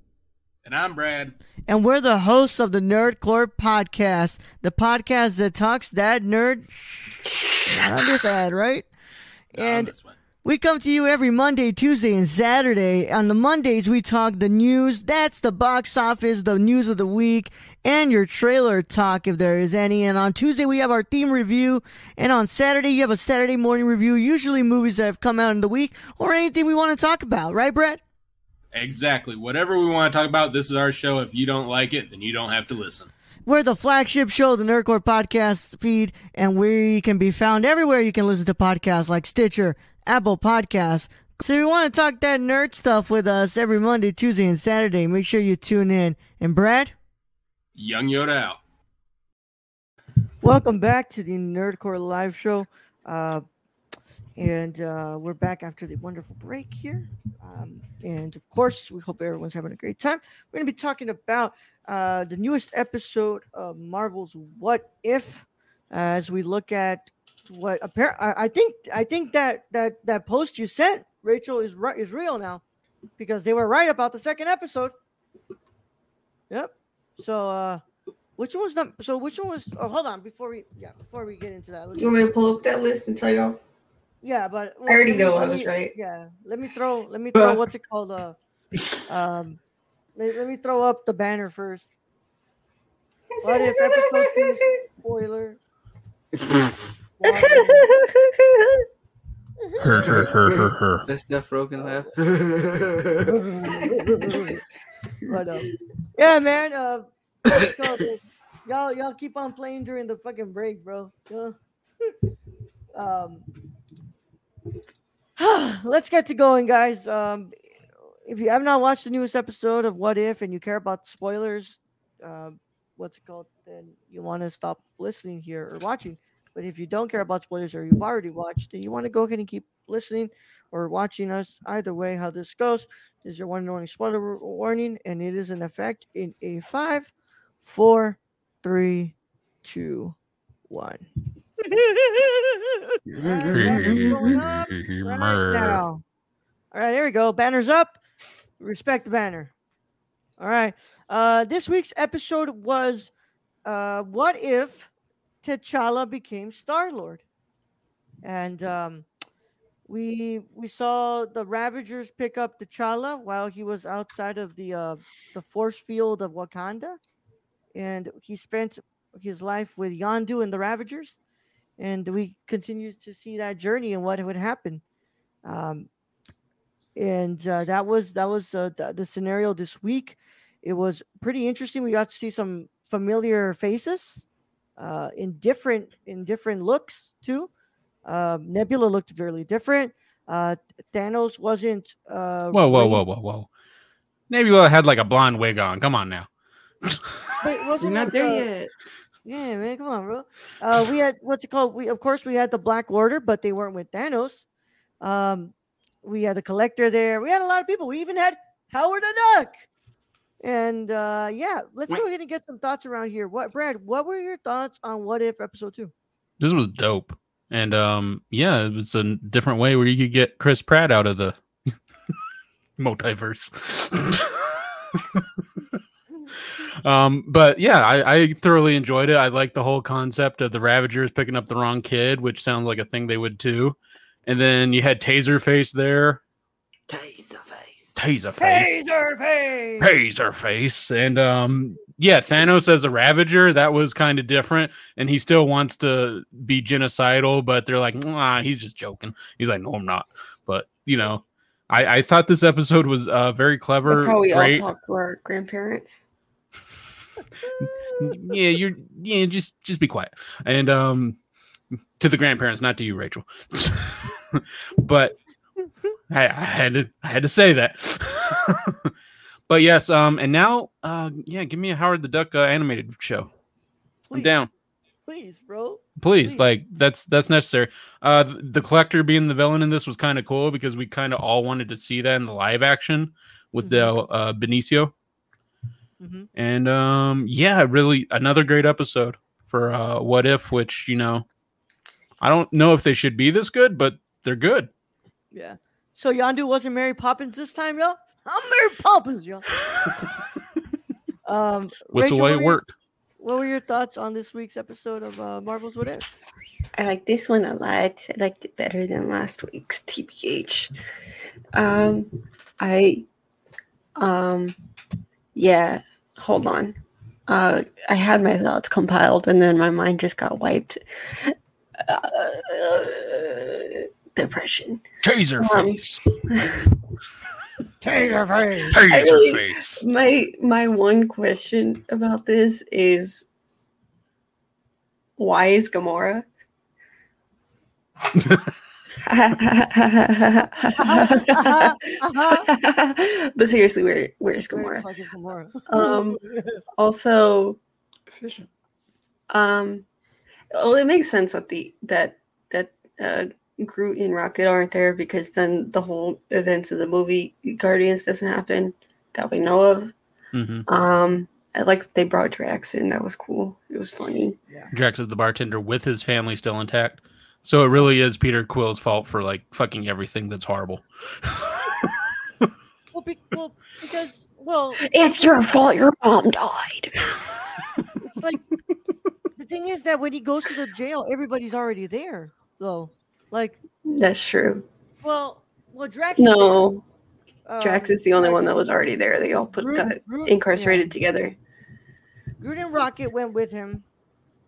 And I'm Brad. and we're the hosts of the Nerd Corps podcast, the podcast that talks that nerd. Not on this ad, right? And. We come to you every Monday, Tuesday, and Saturday. On the Mondays, we talk the news. That's the box office, the news of the week, and your trailer talk if there is any. And on Tuesday, we have our theme review. And on Saturday, you have a Saturday morning review, usually movies that have come out in the week or anything we want to talk about. Right, Brett? Exactly. Whatever we want to talk about, this is our show. If you don't like it, then you don't have to listen. We're the flagship show, the Nerd Corps podcast feed, and we can be found everywhere you can listen to podcasts like Stitcher, Apple Podcasts. So if you want to talk that nerd stuff with us every Monday, Tuesday, and Saturday, make sure you tune in. And Brad, Young Yoda out. welcome back to the Nerd Corps live show. Uh, And uh, we're back after the wonderful break here. Um, and of course, we hope everyone's having a great time. We're going to be talking about uh, the newest episode of Marvel's What If as we look at what I, I think I think that that that post you sent Rachel is right is real now because they were right about the second episode. Yep. So uh which one was the so which one was oh hold on before we yeah before we get into that let's You want me to pull up that list and tell y'all? Yeah but I already let me- know I was me- right. yeah let me throw let me throw what's it called uh um let, let me throw up the banner first what if episode two spoiler Her, her, her, her, her. That Seth Rogen laugh. but um, yeah, man. Uh, what's it called? y'all, y'all keep on playing during the fucking break, bro. Yeah. um, let's get to going, guys. Um, if you have not watched the newest episode of What If and you care about spoilers, um, what's it called? Then you want to stop listening here or watching. But if you don't care about spoilers or you've already watched, then you want to go ahead and keep listening or watching us. Either way, how this goes is your one only spoiler warning, and it is in effect in a five, four, three, two, one. Right now. All right, there we go. Banner's up. Respect the banner. All right. Uh, this week's episode was uh, What If T'Challa Became Star Lord? And um, we we saw the Ravagers pick up T'Challa while he was outside of the uh, the force field of Wakanda, and he spent his life with Yondu and the Ravagers, and we continue to see that journey and what would happen. Um, and uh, that was that was uh, the, the scenario this week. It was pretty interesting. We got to see some familiar faces uh, in different in different looks too. Um, Nebula looked very different. Uh, Thanos wasn't. Uh, Whoa, whoa, whoa, whoa, whoa. Nebula had like a blonde wig on. Come on now. Wait, We're wasn't not like, there uh, yet. Yeah, man, come on, bro. Uh, we had what's it called? We of course we had the Black Order, but they weren't with Thanos. Um, we had the Collector there. We had a lot of people. We even had Howard the Duck. And uh, yeah, let's go ahead and get some thoughts around here. What, Brad? What were your thoughts on What If episode two? This was dope. And um, yeah, it was a different way where you could get Chris Pratt out of the multiverse. um, but yeah, I, I thoroughly enjoyed it. I like the whole concept of the Ravagers picking up the wrong kid, which sounds like a thing they would too. And then you had Taserface there. Taserface. Taserface. Taser face. Taser face. And um yeah, Thanos as a Ravager, that was kind of different. And he still wants to be genocidal, but they're like, nah, he's just joking. He's like, no, I'm not. But you know, I, I thought this episode was uh very clever. That's how we great. all talk to our grandparents. Yeah, you're yeah, just just be quiet. And um to the grandparents, not to you, Rachel. but I, I had to I had to say that. but yes, um and now uh yeah, give me a Howard the Duck uh, animated show. I'm down. please, bro. Please, Please. like that's that's necessary. Uh th- the collector being the villain in this was kind of cool because we kind of all wanted to see that in the live action with the uh Benicio. Mhm. And um yeah, really another great episode for uh What If, which, you know, I don't know if they should be this good, but they're good. Yeah. So Yondu wasn't Mary Poppins this time, y'all. I'm Mary Poppins, y'all. um, Whistle Rachel, while what you your- worked. What were your thoughts on this week's episode of uh, Marvel's What If? I like this one a lot. I liked it better than last week's TBH. Um, I, um, yeah. Hold on. Uh, I had my thoughts compiled, and then my mind just got wiped. Uh, depression. Taser Um, face. Taser face. Taser really- face. My my one question about this is why is Gamora? but seriously, where where's Where Gamora? fuck Gamora? Um, Also, Efficient. um, well, it makes sense that the that that uh, Groot and Rocket aren't there because then the whole events of the movie Guardians doesn't happen that we know of. hmm Um, I like they brought Drax in. That was cool. It was funny. Drax is the bartender with his family still intact. So it really is Peter Quill's fault for like fucking everything that's horrible. Well, be, well, because well, It's your fault. Your mom died. it's like the thing is that when he goes to the jail, everybody's already there. So, like, That's true. well, well, Drax. is there. No, Drax Um, is the only like, one that was already there. They all put Groot- got Groot- incarcerated yeah. together. Groot and Rocket went with him,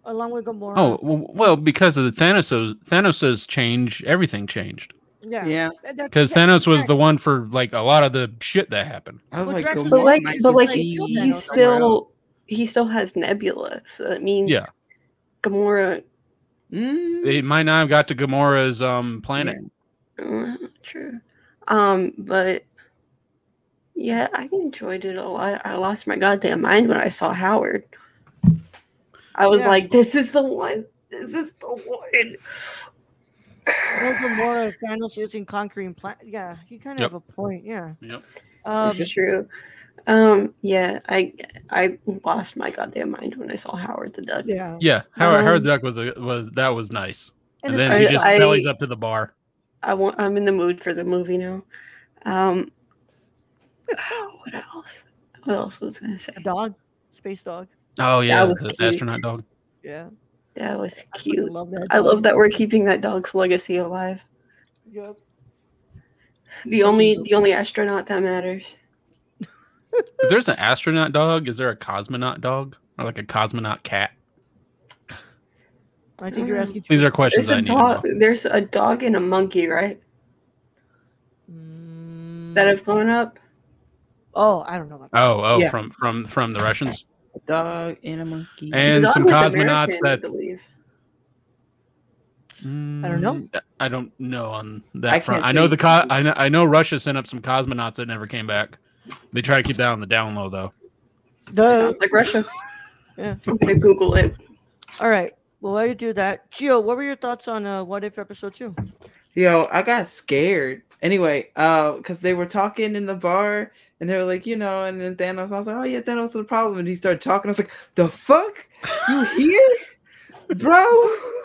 along with Gamora. Oh well, well, because of the Thanos Thanos's change, everything changed. yeah, Yeah. Because yeah, Thanos was exactly. the one for like a lot of the shit that happened. I was Well, like, Drax was Gamora But like, might but like, he he Thanos somewhere else. still he still has Nebula, so that means Yeah. Gamora. Mm, They might not have got to Gamora's um planet. Uh, true. Um, but yeah, I enjoyed it a lot. I lost my goddamn mind when I saw Howard. I was Yeah. like, "This is the one. This is the one." No Gamora, Thanos isn't conquering planet. Yeah, he kind of Yep. have a point. Yeah. Yep. Um, It's true. Um, yeah, I I lost my goddamn mind when I saw Howard the Duck. yeah. Yeah, Howard, Howard Um, the Duck was a, was that was nice. And, And then it's- he just I- bellies up to the bar. I want. I'm in the mood for the movie now. Um, what else? What else was I gonna say? a dog, space dog. Oh yeah, was the cute. astronaut dog. Yeah. That was cute. I cute. love that. I love that we're keeping that dog's legacy alive. Yep. The only the only astronaut that matters. If there's an astronaut dog, is there a cosmonaut dog or like a cosmonaut cat? I think you're asking. These are questions There's I a need dog. know. There's a dog and a monkey, right? Mm, That have gone up. Oh, I don't know about that. Oh, oh, Yeah. from from from the Russians a dog and a monkey. and some cosmonauts American, I that believe. I don't know. Mm, I don't know on I that front. I know the co- I know I know Russia sent up some cosmonauts that never came back. They try to keep that on the down low though. The, Sounds like Russia. Yeah. I'm gonna Google it. all right. Well, while you do that, Gio, what were your thoughts on uh, What If episode two? Yo, I got scared. Anyway, uh, because they were talking in the bar and they were like, you know, and then Thanos, I was like, oh yeah, Thanos is the problem. And he started talking. I was like, the fuck? You here? Bro?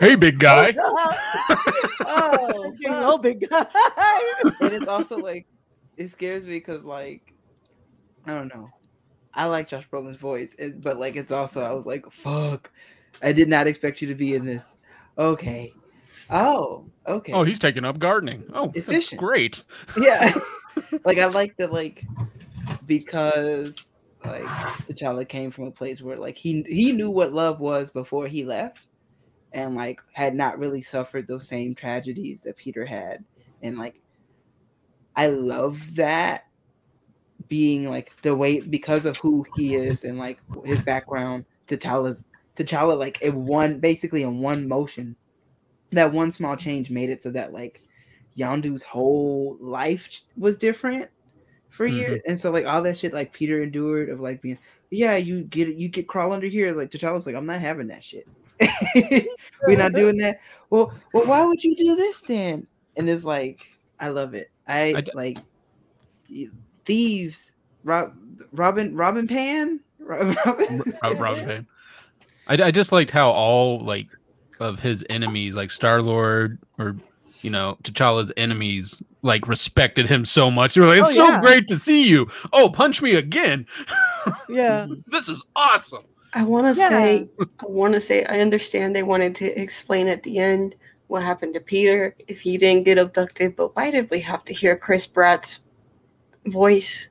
Hey, big oh, guy. oh, It's getting big guy. and it's also like it scares me because like I don't know. I like Josh Brolin's voice, it- but like it's also I was like, fuck. I did not expect you to be in this. Okay. Oh, okay. Oh, he's taking up gardening. Oh, that's Efficient. great. yeah. like I like that like because like T'Challa came from a place where like he he knew what love was before he left and like had not really suffered those same tragedies that Peter had. And like I love that being like the way because of who he is and like his background T'Challa's T'Challa like in one basically in one motion that one small change made it so that like Yondu's whole life was different for Mhm. years, and so like all that shit like Peter endured of like being, yeah, you get you get crawl under here. Like T'Challa's like, I'm not having that shit. We're not doing that. Well, well, why would you do this then? And it's like, I love it. I, I d- like thieves. Rob, Robin, Robin Pan. Rob- Robin. Rob, Robin Payne. I, I just liked how all like of his enemies, like Star Lord or you know T'Challa's enemies, like respected him so much. They were like, Oh, "It's so yeah. great to see you." Oh, punch me again! yeah. this is awesome. I want to Yeah. say, I want to say, I understand they wanted to explain at the end what happened to Peter if he didn't get abducted, but why did we have to hear Chris Pratt's voice?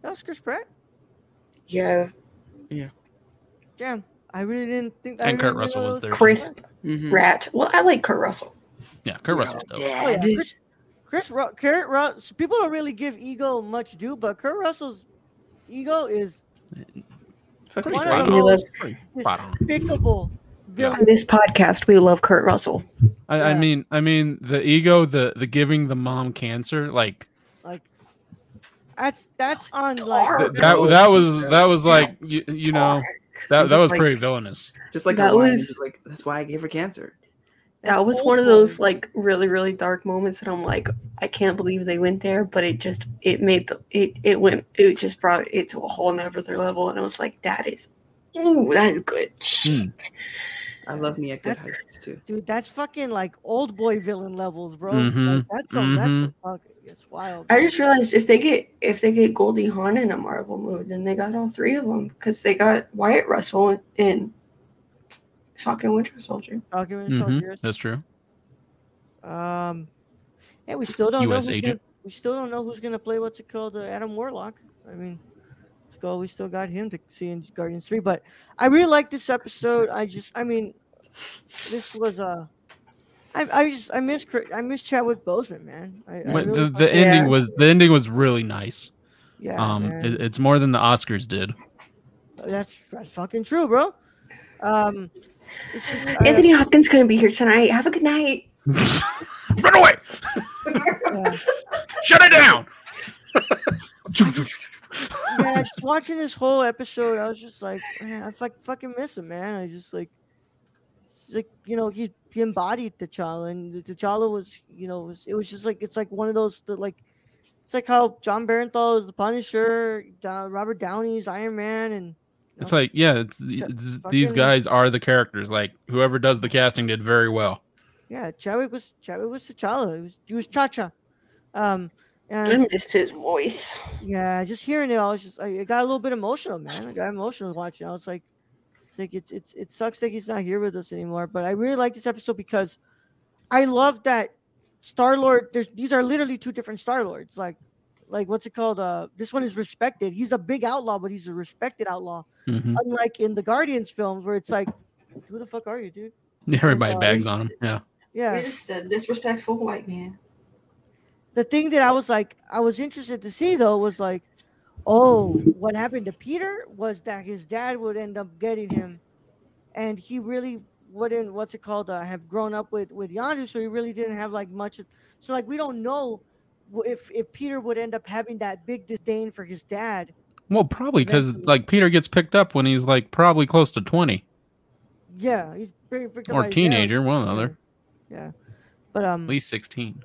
That was Chris Pratt. Yeah, Yeah. Damn. I really didn't think. That And really Kurt Russell know was it there. Chris. Mm-hmm. Pratt. Well, I like Kurt Russell. Yeah, Kurt Russell's dope. Oh, yeah. Dad. Chris, Chris Ru- Kurt Russell. People don't really give ego much due, but Kurt Russell's ego is Fucking one of the on. most Pretty spot on. despicable On this podcast, we love Kurt Russell. I, I mean, I mean, the ego, the the giving the mom cancer, like Like that's that's on like th- that. That was that was like you, you know that that was like- pretty villainous. Just like That that was was- just like that's why I gave her cancer. That was one of those like really really dark moments and i'm like i can't believe they went there but it just it made the it it went it just brought it to a whole nother level and i was like that is ooh that is good shit I love me a good That's- heist too. dude. That's fucking like old boy villain levels, bro. Mhm, Like, that's some that's mhm. some fucking it's wild. i just realized if they get if they get goldie hawn in a marvel movie then they got all three of them because they got wyatt russell in fucking winter soldier Falcon Winter Mhm, Soldier. That's true. Um, and we still don't know US who's agent. Gonna, we still don't know who's gonna play what's it called, uh, Adam Warlock. I mean, let's go. We still got him to see in Guardians Three, but I really like this episode. I just, I mean, this was a. I, I just I miss I miss Chadwick Boseman, man. I, I really the, fuck- the ending was the ending was really nice. yeah, um, it, it's more than the Oscars did. that's that's fucking true, bro. Um, it's just, I- Uh, anthony hopkins gonna be here tonight have a good night Run away! yeah. Shut it down! yeah, just watching this whole episode, I was just like, man, I fuck, fucking miss him, man. I just like, like you know, he, he embodied T'Challa, and the T'Challa was, you know, was, it was just like it's like one of those that like, it's like how Jon Bernthal is the Punisher, Da- Robert Downey's Iron Man, and It's like yeah, it's, it's these guys are the characters. Like whoever does the casting did very well. yeah, Chadwick was Chadwick was T'Challa. He was he was Cha Cha, um, i missed his voice yeah, just hearing it, I was just I it got a little bit emotional, man. I got emotional watching. I was like, it's like it's it's it sucks that he's not here with us anymore. But I really like this episode because I love that Star Lord. There's these are literally two different Star Lords. Like like what's it called? Uh, this one is respected. He's a big outlaw, but he's a respected outlaw. Mhm. Unlike in the Guardians films, where it's like, who the fuck are you, dude? Everybody uh, bags on him. Yeah. Yeah. you're just a disrespectful white man the thing that I was like, I was interested to see though was like, oh, what happened to Peter was that his dad would end up getting him, and he really wouldn't. What's it called? Uh, have grown up with with Yondu, so he really didn't have like much. Of, so like we don't know wh- if if Peter would end up having that big disdain for his dad. Well, probably because like Peter gets picked up when he's like probably close to twenty Yeah, he's pretty, pretty or teenager, one or the other, Yeah, but um, at least sixteen.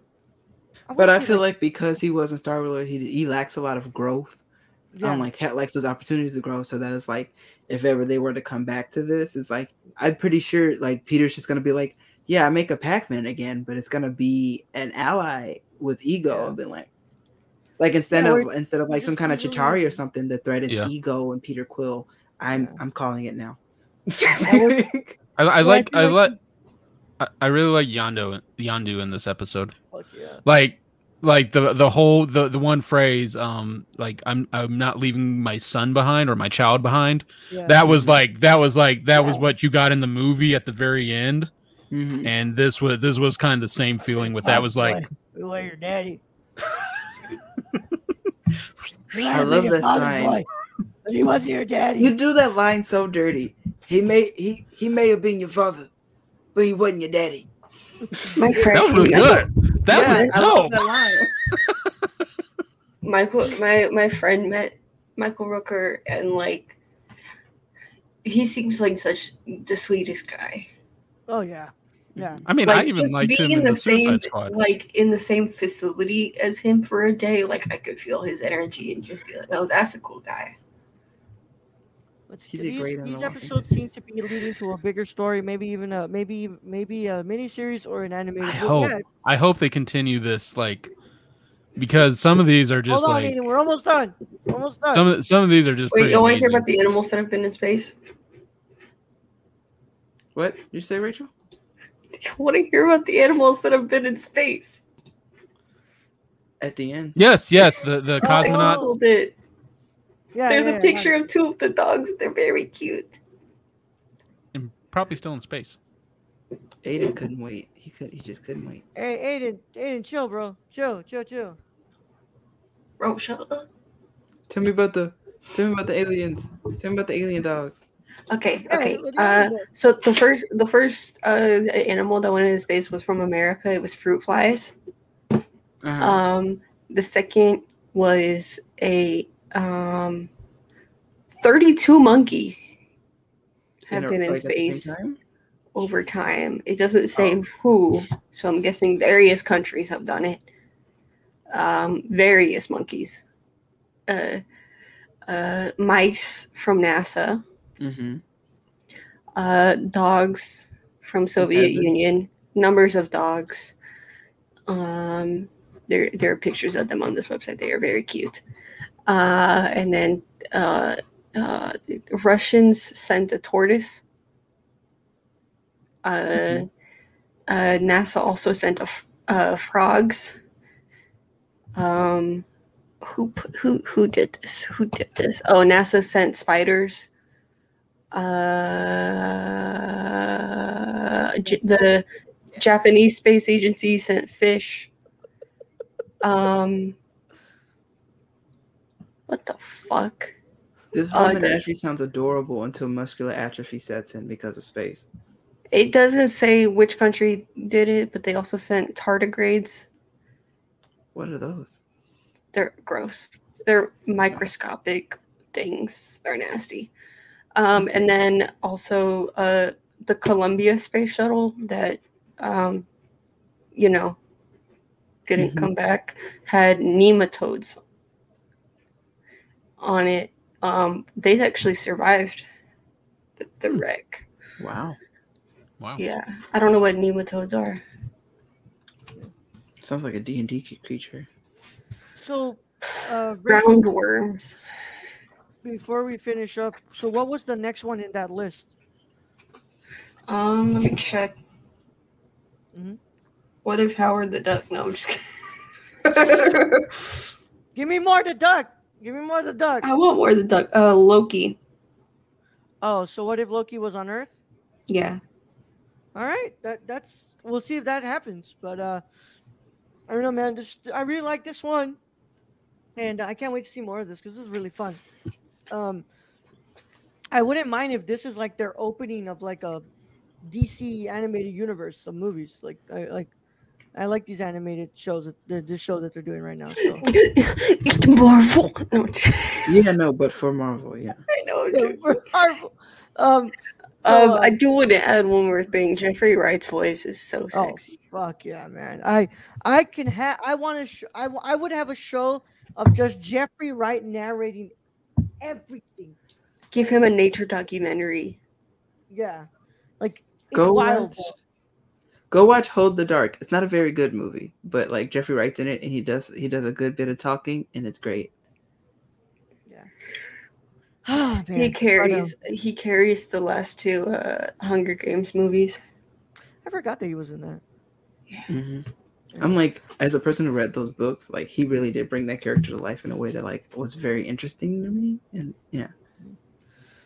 But I feel like because he wasn't Star Lord, he he lacks a lot of growth. yeah, Um, like ha- lacks those opportunities to grow. So that is like, if ever they were to come back to this, it's like I'm pretty sure like Peter's just gonna be like, yeah, I make a Pac-Man again, but it's gonna be an ally with ego. Yeah. I've been like, like instead Yeah, of instead of like some kind of usually- Chitauri or something, the threat is Yeah. ego and Peter Quill. I'm Yeah. I'm calling it now. I, I like I like I, I really like Yondu Yondu in this episode. yeah. Like like the the whole the the one phrase um like I'm I'm not leaving my son behind or my child behind. Yeah. That was like that was like that was what you got in the movie at the very end. Mhm. And this was this was kind of the same feeling with that was like Who are your daddy? I love that line. He wasn't your daddy. You do that line so dirty. He may he he may have been your father, but he wasn't your daddy. my friend that was really good. That yeah, was I love dope. that line. Michael, my my friend met Michael Rooker, and like, he seems like such the sweetest guy. Oh yeah, yeah. I mean, like I even just being him in the, the same, Squad. like in the same facility as him for a day. Like I could feel his energy and just be like, "Oh, that's a cool guy." Let's, He did these great these episodes seem to be leading to a bigger story, maybe even a maybe maybe a miniseries or an animated. I movie. hope Yeah, I hope they continue this like because some of these are just Hold on, like Aiden, we're almost done. We're almost done. some of some of these are just Wait, pretty you want to hear about the animals that have been in space? What did you say, Rachel? You want to hear about the animals that have been in space? At the end. Yes, yes, the the I cosmonaut. Googled it. yeah, There's yeah, a yeah, picture of two of the dogs. They're very cute. and probably still in space. Aiden couldn't wait. He could. He just couldn't wait. Hey, Aiden, Aiden, chill, bro. Chill, chill, chill. Bro, shut up. Tell me about the. Tell me about the aliens. Tell me about the alien dogs. Okay, okay. what do you Uh, so the first, the first uh, animal that went into space was from America. It was fruit flies. Uh-huh. Um, the second was a um, 32 monkeys have a- been in like, at the same space. time? over time. It doesn't say who, so I'm guessing various countries have done it. Um, various monkeys, uh, uh, mice from NASA, Mm-hmm. uh, dogs from Soviet Okay. Union, numbers of dogs. Um, there, there are pictures of them on this website. They are very cute. Uh, and then uh, uh, Russians sent a tortoise. Uh, uh, NASA also sent a f- uh, frogs. Um, who who who did this? Who did this? Oh, NASA sent spiders. Uh, J- the Japanese space agency sent fish. Um, what the fuck? This Oh, whole the- menagerie sounds adorable until muscular atrophy sets in because of space. It doesn't say which country did it, but they also sent tardigrades. What are those? They're gross. They're microscopic things. They're nasty. Um, and then also uh, the Columbia space shuttle that, um, you know, didn't Mhm. come back had nematodes on it. Um, they actually survived the, the wreck. Wow. Wow. Yeah, I don't know what nematodes are. Sounds like a D&D creature. So, uh, Rachel, Roundworms. Before we finish up, so what was the next one in that list? Um, let me check. Mhm. What if Howard the Duck? No, I'm just kidding. Give me more the duck. Give me more the duck. I want more of the duck. Uh, Loki. Oh, so what if Loki was on Earth? Yeah. All right, that that's we'll see if that happens. But uh, I don't know, man. Just I really like this one, and I can't wait to see more of this because this is really fun. Um, I wouldn't mind if this is like their opening of like a DC animated universe of movies. Like I like I like these animated shows that the- this show that they're doing right now. So it's Marvel. I'm Yeah, no, but for Marvel, yeah. I know. I'm. Marvel. Um, Um, so, uh, I do want to add one more thing. Jeffrey Wright's voice is so sexy. Oh fuck yeah, man! I I can have I want to sh- I w- I would have a show of just Jeffrey Wright narrating everything. Give him a nature documentary. Yeah, like it's Go wild. watch. Go watch Hold the Dark. It's not a very good movie, but like Jeffrey Wright's in it, and he does he does a good bit of talking, and it's great. Ah, man. He But, carries he carries the last two uh, Hunger Games movies. I forgot that he was in that. hmm I'm like, as a person who read those books, like he really did bring that character to life in a way that like was very interesting to me, and yeah,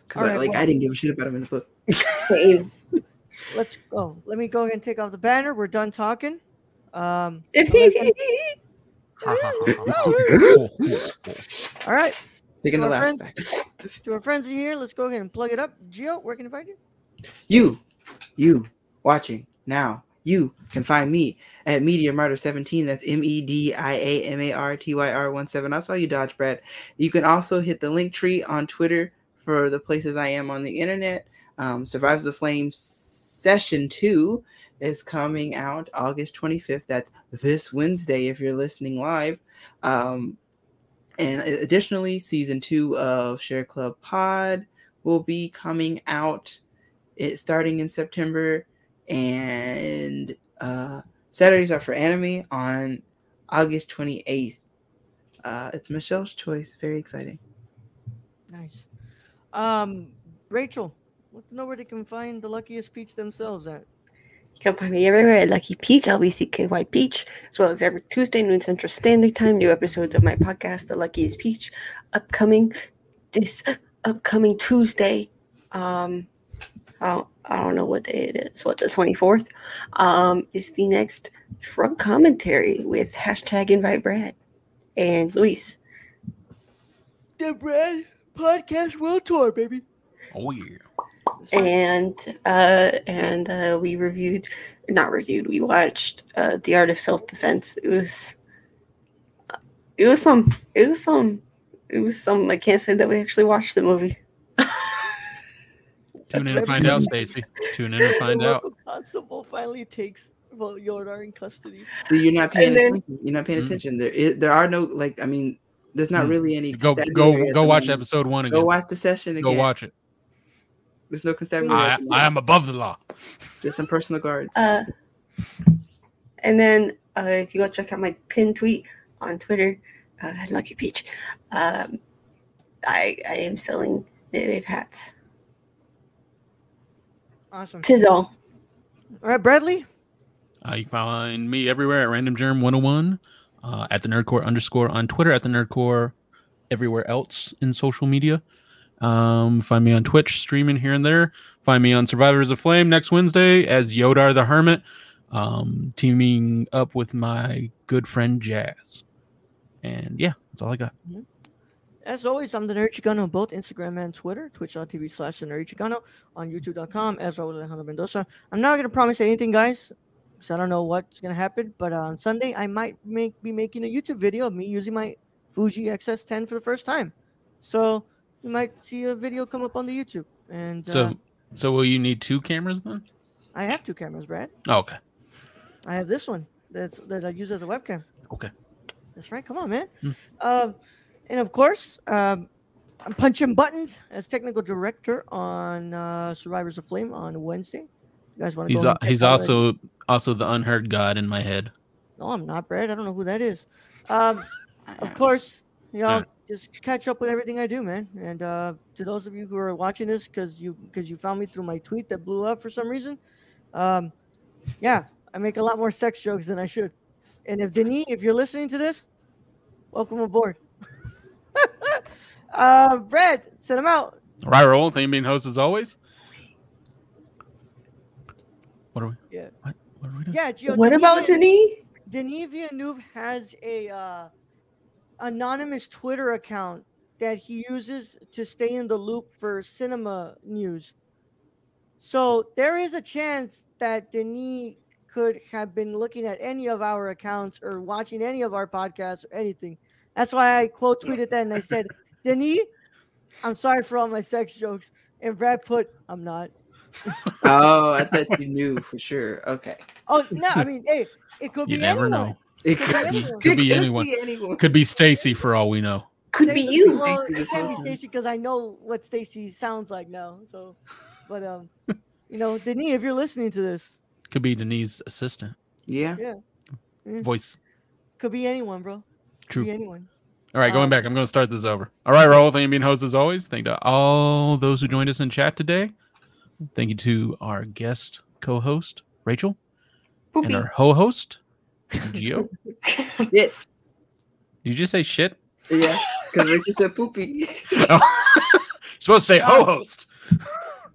because Alright, like well- I didn't give a shit about him in the book. Same. Let's go. Let me go ahead and take off the banner. We're done talking. Um, Taking all right. Taking To the our laughs friends- To our friends in here, let's go ahead and plug it up. Gio, where can I find you? You, you watching now, you can find me at Media Martyr 17. That's M E D I A M A R T Y R 1 7. I saw you dodge, Brad. You can also hit the link tree on Twitter for the places I am on the internet. Um, Survives the Flames Session 2 is coming out August 25th. That's this Wednesday if you're listening live. Um, and additionally, season two of Share Club Pod will be coming out it starting in September, and uh, Saturdays are for anime on August 28th. Uh, it's Michelle's choice. Very exciting. Nice. Um, Rachel, let them know where they can find the luckiest peach themselves at. You can find me everywhere at Lucky Peach, LBCKY Peach, as well as every Tuesday, noon Central Standard Time. New episodes of my podcast, The Luckiest Peach, upcoming this upcoming Tuesday. Um, I don't, I don't know what day it is. What the twenty fourth? Um, is the next shrug commentary with hashtag Invite Brad and Luis. The Brad Podcast World Tour, baby. Oh yeah. and uh and uh we reviewed not reviewed we watched uh the art of self-defense it was it was some it was some it was some i can't say that we actually watched the movie Tune in and find out, Stacy. Tune in and find the out. local constable finally takes well, Yodar in custody. So you're not paying And then- attention. You're not paying Mhm. attention. There is, there are no like. I mean, there's not really any. Go go go watch moment. episode one again. Go watch the session again. Go watch it. There's no constabulary. I, I am above the law. Just some personal guards. Uh, and then uh, if you go check out my pinned tweet on Twitter, uh, Lucky Peach, um, I I am selling knitted hats. Awesome. Tis all. All right, Bradley. Uh, you can find me everywhere at Random Germ 101, uh, at the Nerd Corps underscore on Twitter, at the Nerd Corps everywhere else in social media. Um, find me on Twitch, streaming here and there. Find me on Survivors of Flame next Wednesday as Yodar the Hermit, um, teaming up with my good friend Jazz. And yeah, that's all I got. As always, I'm the Nerd Chicano on both Instagram and Twitter, twitch.tv slash the Nerd Chicano, on youtube.com, as well as Alejandro Mendoza. I'm not going to promise anything, guys, because I don't know what's going to happen, but on Sunday, I might make be making a YouTube video of me using my Fuji X-S10 for the first time. So you might see a video come up on the YouTube. And uh, So, so will you need two cameras then? I have two cameras, Brad. Oh, okay. I have this one that's that I use as a webcam. Okay. That's right. Come on, man. Hmm. Um, and of course, um, I'm punching buttons as technical director on uh, Survivors of Flame on Wednesday. You guys want to He's go? a, he's out that- also also the unheard god in my head. No, I'm not, Brad. I don't know who that is. Um, of course, you know, Yeah. just catch up with everything I do, man. And uh, to those of you who are watching this because you because you found me through my tweet that blew up for some reason, um, yeah, I make a lot more sex jokes than I should. And if Denis, if you're listening to this, welcome aboard. Uh, Brad, send him out. All right, Raul. Thank you being host as always. What are we? Yeah. What? What are we doing? Yeah, Gio, What Denis about Denis? Denis Villeneuve has a uh, anonymous Twitter account that he uses to stay in the loop for cinema news. So there is a chance that Denis could have been looking at any of our accounts or watching any of our podcasts or anything. That's why I quote tweeted that and I said, Denis, I'm sorry for all my sex jokes. And Brad put, I'm not. oh, I thought you knew for sure. Okay. Oh no, I mean, hey, it could You be never anyone. know. It Could be could, anyone. Could be it anyone. Be anyone. Could be Stacy for all we know. Could be you. Well, it can't be Stacy because I know what Stacy sounds like now. So, but um, you know, Denis, if you're listening to this, Could be Denis's assistant. Yeah. Mm. Voice. could be anyone, bro. Could True. be anyone. All right, going Um, back. I'm going to start this over. All right, Raul. Thank you for being host as always. Thank you to all those who joined us in chat today. Thank you to our guest co-host Rachel and Poopy. our ho-host Gio. Yeah. Did you just say shit? Yeah. Because Rachel said poopy. You're supposed to say ho-host.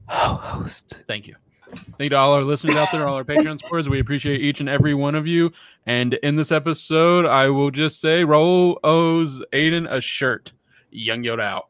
Ho host. Thank you. Thank you to all our listeners out there, all our Patreon supporters. We appreciate each and every one of you. And in this episode, I will just say Raul owes Aiden a shirt. Young Yoda out.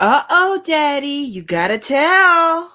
Uh oh, daddy. You gotta tell.